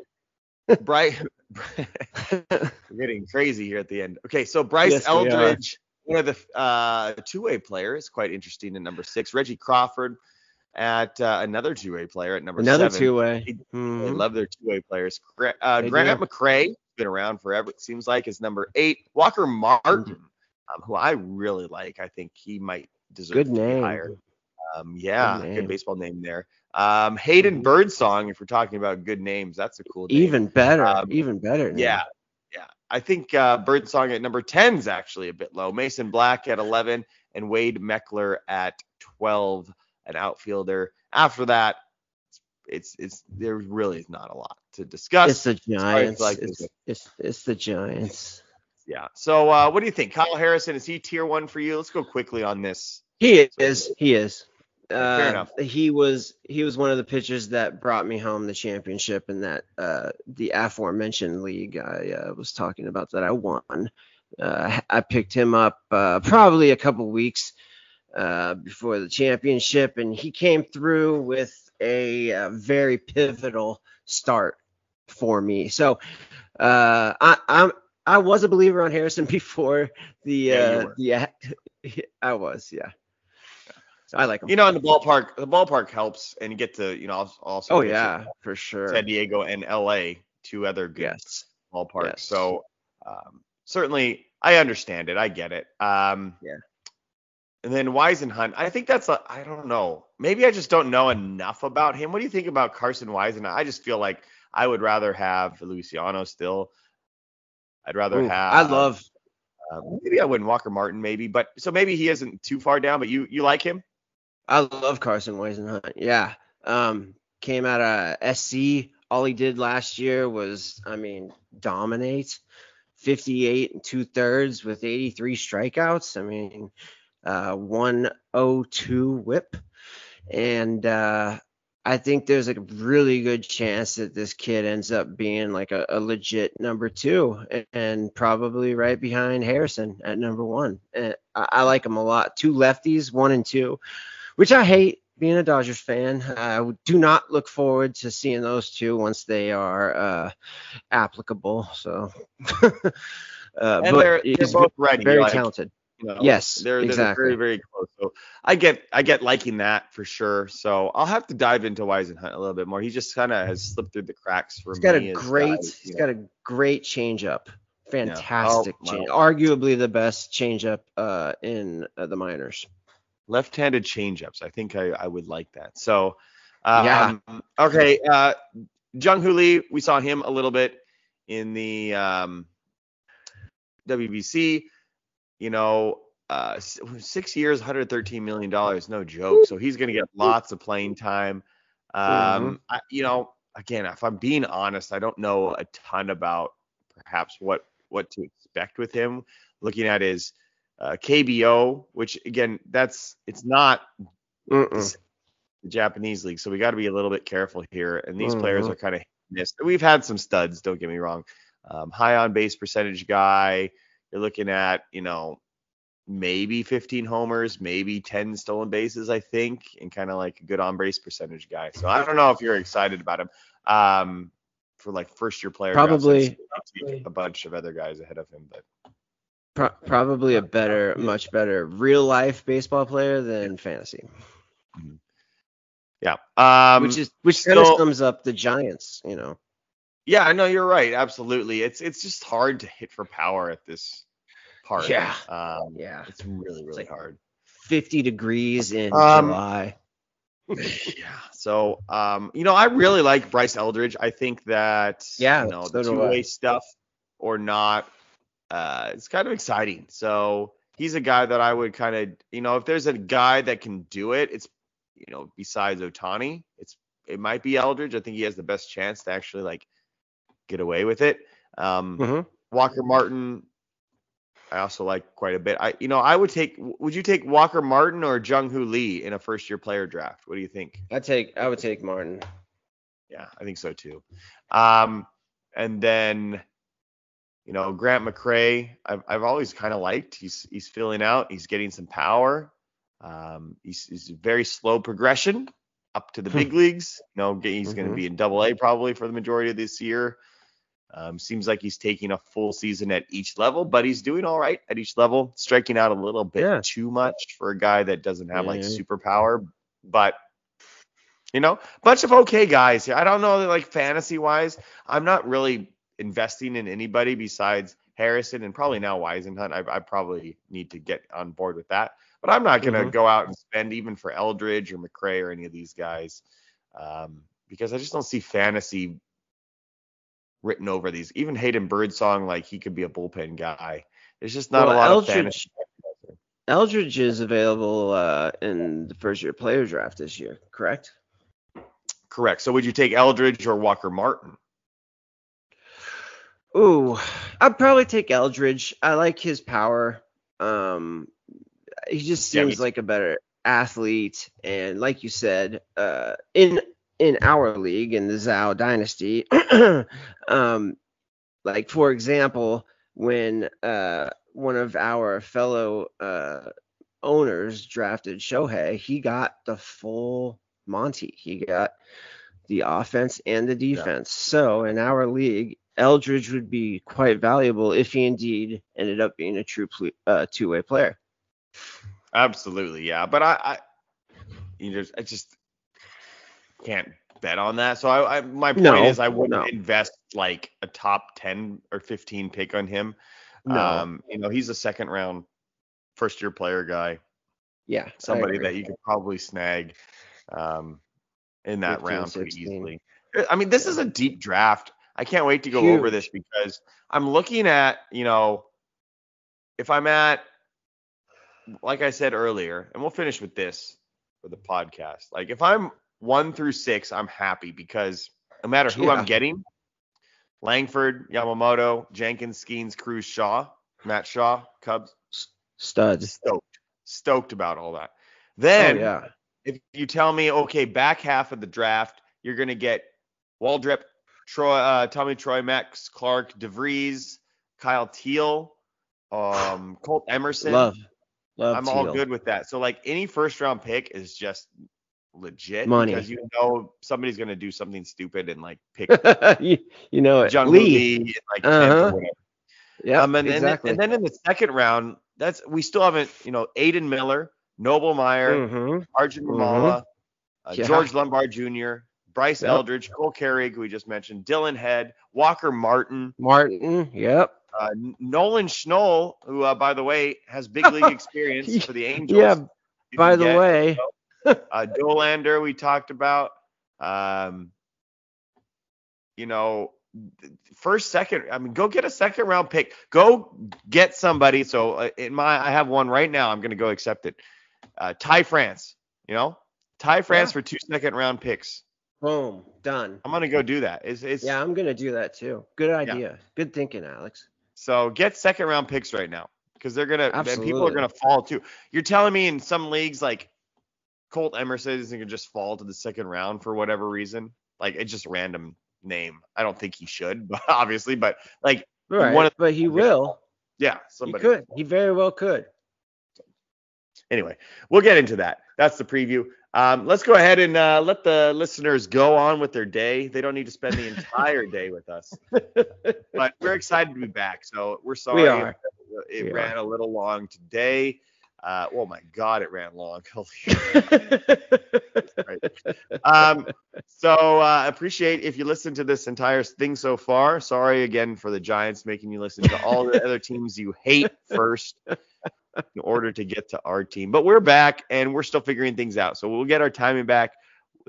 Bryce, we're getting crazy here at the end. Okay, so Bryce Yes. Eldridge, one of the uh, two-way players, quite interesting at number six. Reggie Crawford at uh, another two-way player at number Another seven. two way. They love their two-way players. Uh, Grant do. McCray, been around forever. It seems like is number eight. Walker Martin, um, who I really like. I think he might deserve Good to be name. higher. Um, yeah, Good good, baseball name there. Um, Hayden Birdsong, if we're talking about good names, that's a cool name. Even better. Um, even better. now. yeah, yeah. I think uh, Birdsong at number 10 is actually a bit low. Mason Black at 11 and Wade Meckler at 12 an outfielder. After that, it's it's there really is not a lot to discuss. It's the Giants. Like it's, it's, it's the Giants. Yeah. So uh, what do you think? Kyle Harrison is he tier one for you? Let's go quickly on this. He is. He is. Uh. He was he was one of the pitchers that brought me home the championship in that uh, the aforementioned league I uh, was talking about that I won. Uh, I picked him up uh, probably a couple weeks uh, before the championship, and he came through with a, a very pivotal start for me. So I, I'm I was a believer on Harrison before the yeah, the I was yeah. I like them. You know, in the ballpark, the ballpark helps, and you get to, you know, also. Oh yeah, for sure. San Diego and LA, two other good yes. ballparks. Yes. So um, certainly, I understand it. I get it. Um, yeah. And then Whisenhunt, I think that's a, I don't know. Maybe I just don't know enough about him. What do you think about Carson Whisenhunt? I just feel like I would rather have Luciano still. I'd rather Ooh, have. I love. Uh, maybe I wouldn't Walker Martin, maybe, but so maybe he isn't too far down. But you you like him? I love Carson Whisenhunt. Yeah. Um, came out of SC. All he did last year was, I mean, dominate. 58 and two thirds with 83 strikeouts. I mean, uh, 102 whip. And uh, I think there's a really good chance that this kid ends up being like a, a legit number two and, and, probably right behind Harrison at number one. And I, I like him a lot. Two lefties, one and two which I hate being a Dodgers fan. I do not look forward to seeing those two once they are uh, applicable. So, uh, and they're, they're both ready. Very like, talented. You know, yes, they're, they're exactly. very very close. So I get I get liking that for sure. So I'll have to dive into Whisenhunt a little bit more. He just kind of has slipped through the cracks for he's me. Got a great, guys, he's got a great changeup. Fantastic yeah. oh, change. Arguably the best changeup uh, in uh, the minors left-handed changeups. I think I, I would like that. So, um, yeah. Okay. Uh, Jung Hoo Lee, we saw him a little bit in the um, WBC. You know, uh, six years, 113 million dollars, no joke. So he's going to get lots of playing time. Um, mm-hmm. I, you know, again, if I'm being honest, I don't know a ton about perhaps what what to expect with him. Looking at his uh, KBO, which again, that's it's not the Japanese league, so we got to be a little bit careful here. And these players are kind of missed. We've had some studs, don't get me wrong. Um, high on base percentage guy. You're looking at, you know, maybe 15 homers, maybe 10 stolen bases, I think, and kind of like a good on base percentage guy. So I don't know if you're excited about him. Um, for like first year player, probably a bunch of other guys ahead of him, but Pro- probably a better, much better real life baseball player than fantasy. Mm-hmm. Yeah. Um, which is which kind of sums up the Giants, you know. Yeah, I know you're right. Absolutely. It's it's just hard to hit for power at this part. Yeah. Um, yeah. It's really really it's like hard. 50 degrees in um, July. yeah. So, um, you know, I really like Bryce Eldridge. I think that yeah, you know, the two-way stuff or not uh, it's kind of exciting. So he's a guy that I would kind of, you know, if there's a guy that can do it, it's, you know, besides Ohtani, it's it might be Eldridge. I think he has the best chance to actually like get away with it. Um, mm-hmm. Walker Martin, I also like quite a bit. I, you know, I would take. Would you take Walker Martin or Jung Hoo Lee in a first year player draft? What do you think? I take. I would take Martin. Yeah, I think so too. Um, and then you know, Grant McCray, I've, I've always kind of liked. He's he's filling out. He's getting some power. Um, he's, he's very slow progression up to the big hmm. leagues. You know, he's mm-hmm. going to be in Double A probably for the majority of this year. Um, seems like he's taking a full season at each level, but he's doing all right at each level, striking out a little bit yeah. too much for a guy that doesn't have yeah. like superpower. But you know, bunch of okay guys. I don't know, like fantasy wise, I'm not really investing in anybody besides Harrison and probably now Whisenhunt. I, I probably need to get on board with that. But I'm not going to mm-hmm. go out and spend even for Eldridge or McCray or any of these guys um, because I just don't see fantasy written over these. Even Hayden Birdsong, like he could be a bullpen guy. There's just not well, a lot Eldridge, of fantasy. Eldridge is available uh, in the first year player draft this year, correct? Correct. So would you take Eldridge or Walker Martin? Ooh, I'd probably take Eldridge. I like his power. Um, he just seems yeah, like a better athlete, and like you said, uh, in in our league in the Zhao Dynasty, um, like for example, when uh one of our fellow uh owners drafted Shohei, he got the full Monty. He got the offense and the defense. Yeah. So in our league, Eldridge would be quite valuable if he indeed ended up being a true uh, two-way player. Absolutely, yeah. But I, I you know, I just can't bet on that. So I, I my point no, is I wouldn't no. invest like a top 10 or 15 pick on him. No. Um, you know, he's a second round first year player guy. Yeah. Somebody that you could probably snag um, in that 15, round 16. pretty easily. I mean, this is a deep draft. I can't wait to go Huge. over this because I'm looking at, you know, if I'm at, like I said earlier, and we'll finish with this for the podcast. Like if I'm one through six, I'm happy because no matter who yeah. I'm getting, Langford, Yamamoto, Jenkins, Skenes, Crews, Shaw, Matt Shaw, Cubs, studs, stoked, stoked about all that. Then, oh, yeah. if you tell me, okay, back half of the draft, you're gonna get Waldrep, Troy, uh, Tommy Troy, Max Clark, DeVries, Kyle Teel, um, Colt Emerson. Love, love. I'm Teel. all good with that. So like any first round pick is just legit money because you know somebody's gonna do something stupid and like pick you, you know it. Jung Lee, Lee like uh-huh. Yeah, um, and, exactly. and, then in the second round, that's we still haven't, you know, Aiden Miller, Noble Meyer, mm-hmm. Arjun Nimmala, mm-hmm. uh, yeah. George Lombard Jr., Bryce yep. Eldridge, Cole Carrig, we just mentioned, Dillon Head, Walker Martin. Martin, yep. Uh, Nolan Schanuel, who, uh, by the way, has big league experience for the Angels. Yeah, by the get, way. Uh, Dollander, we talked about. Um, you know, first, second. I mean, go get a second round pick. Go get somebody. So uh, in my, I have one right now. I'm gonna go accept it. Uh, Ty France. You know, Ty France yeah. for two second round picks. Boom, done. I'm gonna go do that. It's, it's yeah, I'm gonna do that too. Good idea. Yeah. Good thinking, Alex. So get second round picks right now because they're gonna Absolutely. people are gonna fall too. You're telling me in some leagues like Colt Emerson is going to just fall to the second round for whatever reason. Like it's just random name. I don't think he should, but obviously, but like right, one of, but he will. Yeah, somebody he could. He very well could. Anyway, we'll get into that. That's the preview. Um, let's go ahead and uh, let the listeners go on with their day. They don't need to spend the entire day with us, but we're excited to be back. So we're sorry we are. it, we ran are. a little long today. Uh, oh my God, it ran long. um, so uh, appreciate if you listen to this entire thing so far. Sorry again for the Giants making you listen to all the other teams you hate first in order to get to our team. But we're back and we're still figuring things out. So we'll get our timing back,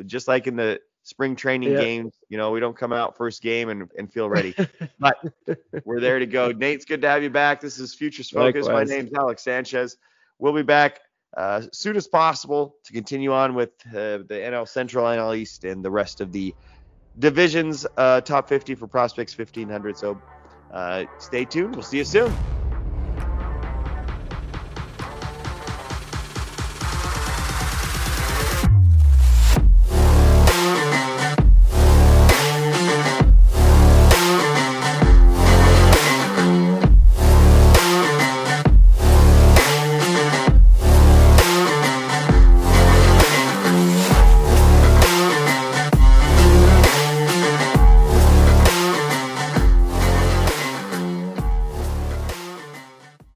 just like in the spring training yep. games. You know, we don't come out first game and, and feel ready, but we're there to go. Nate's good to have you back. This is Futures Focus. Likewise. My name's Alex Sanchez. We'll be back uh, as soon as possible to continue on with uh, the NL Central, NL East, and the rest of the divisions uh, top 50 for prospects 1500. So uh, stay tuned. We'll see you soon.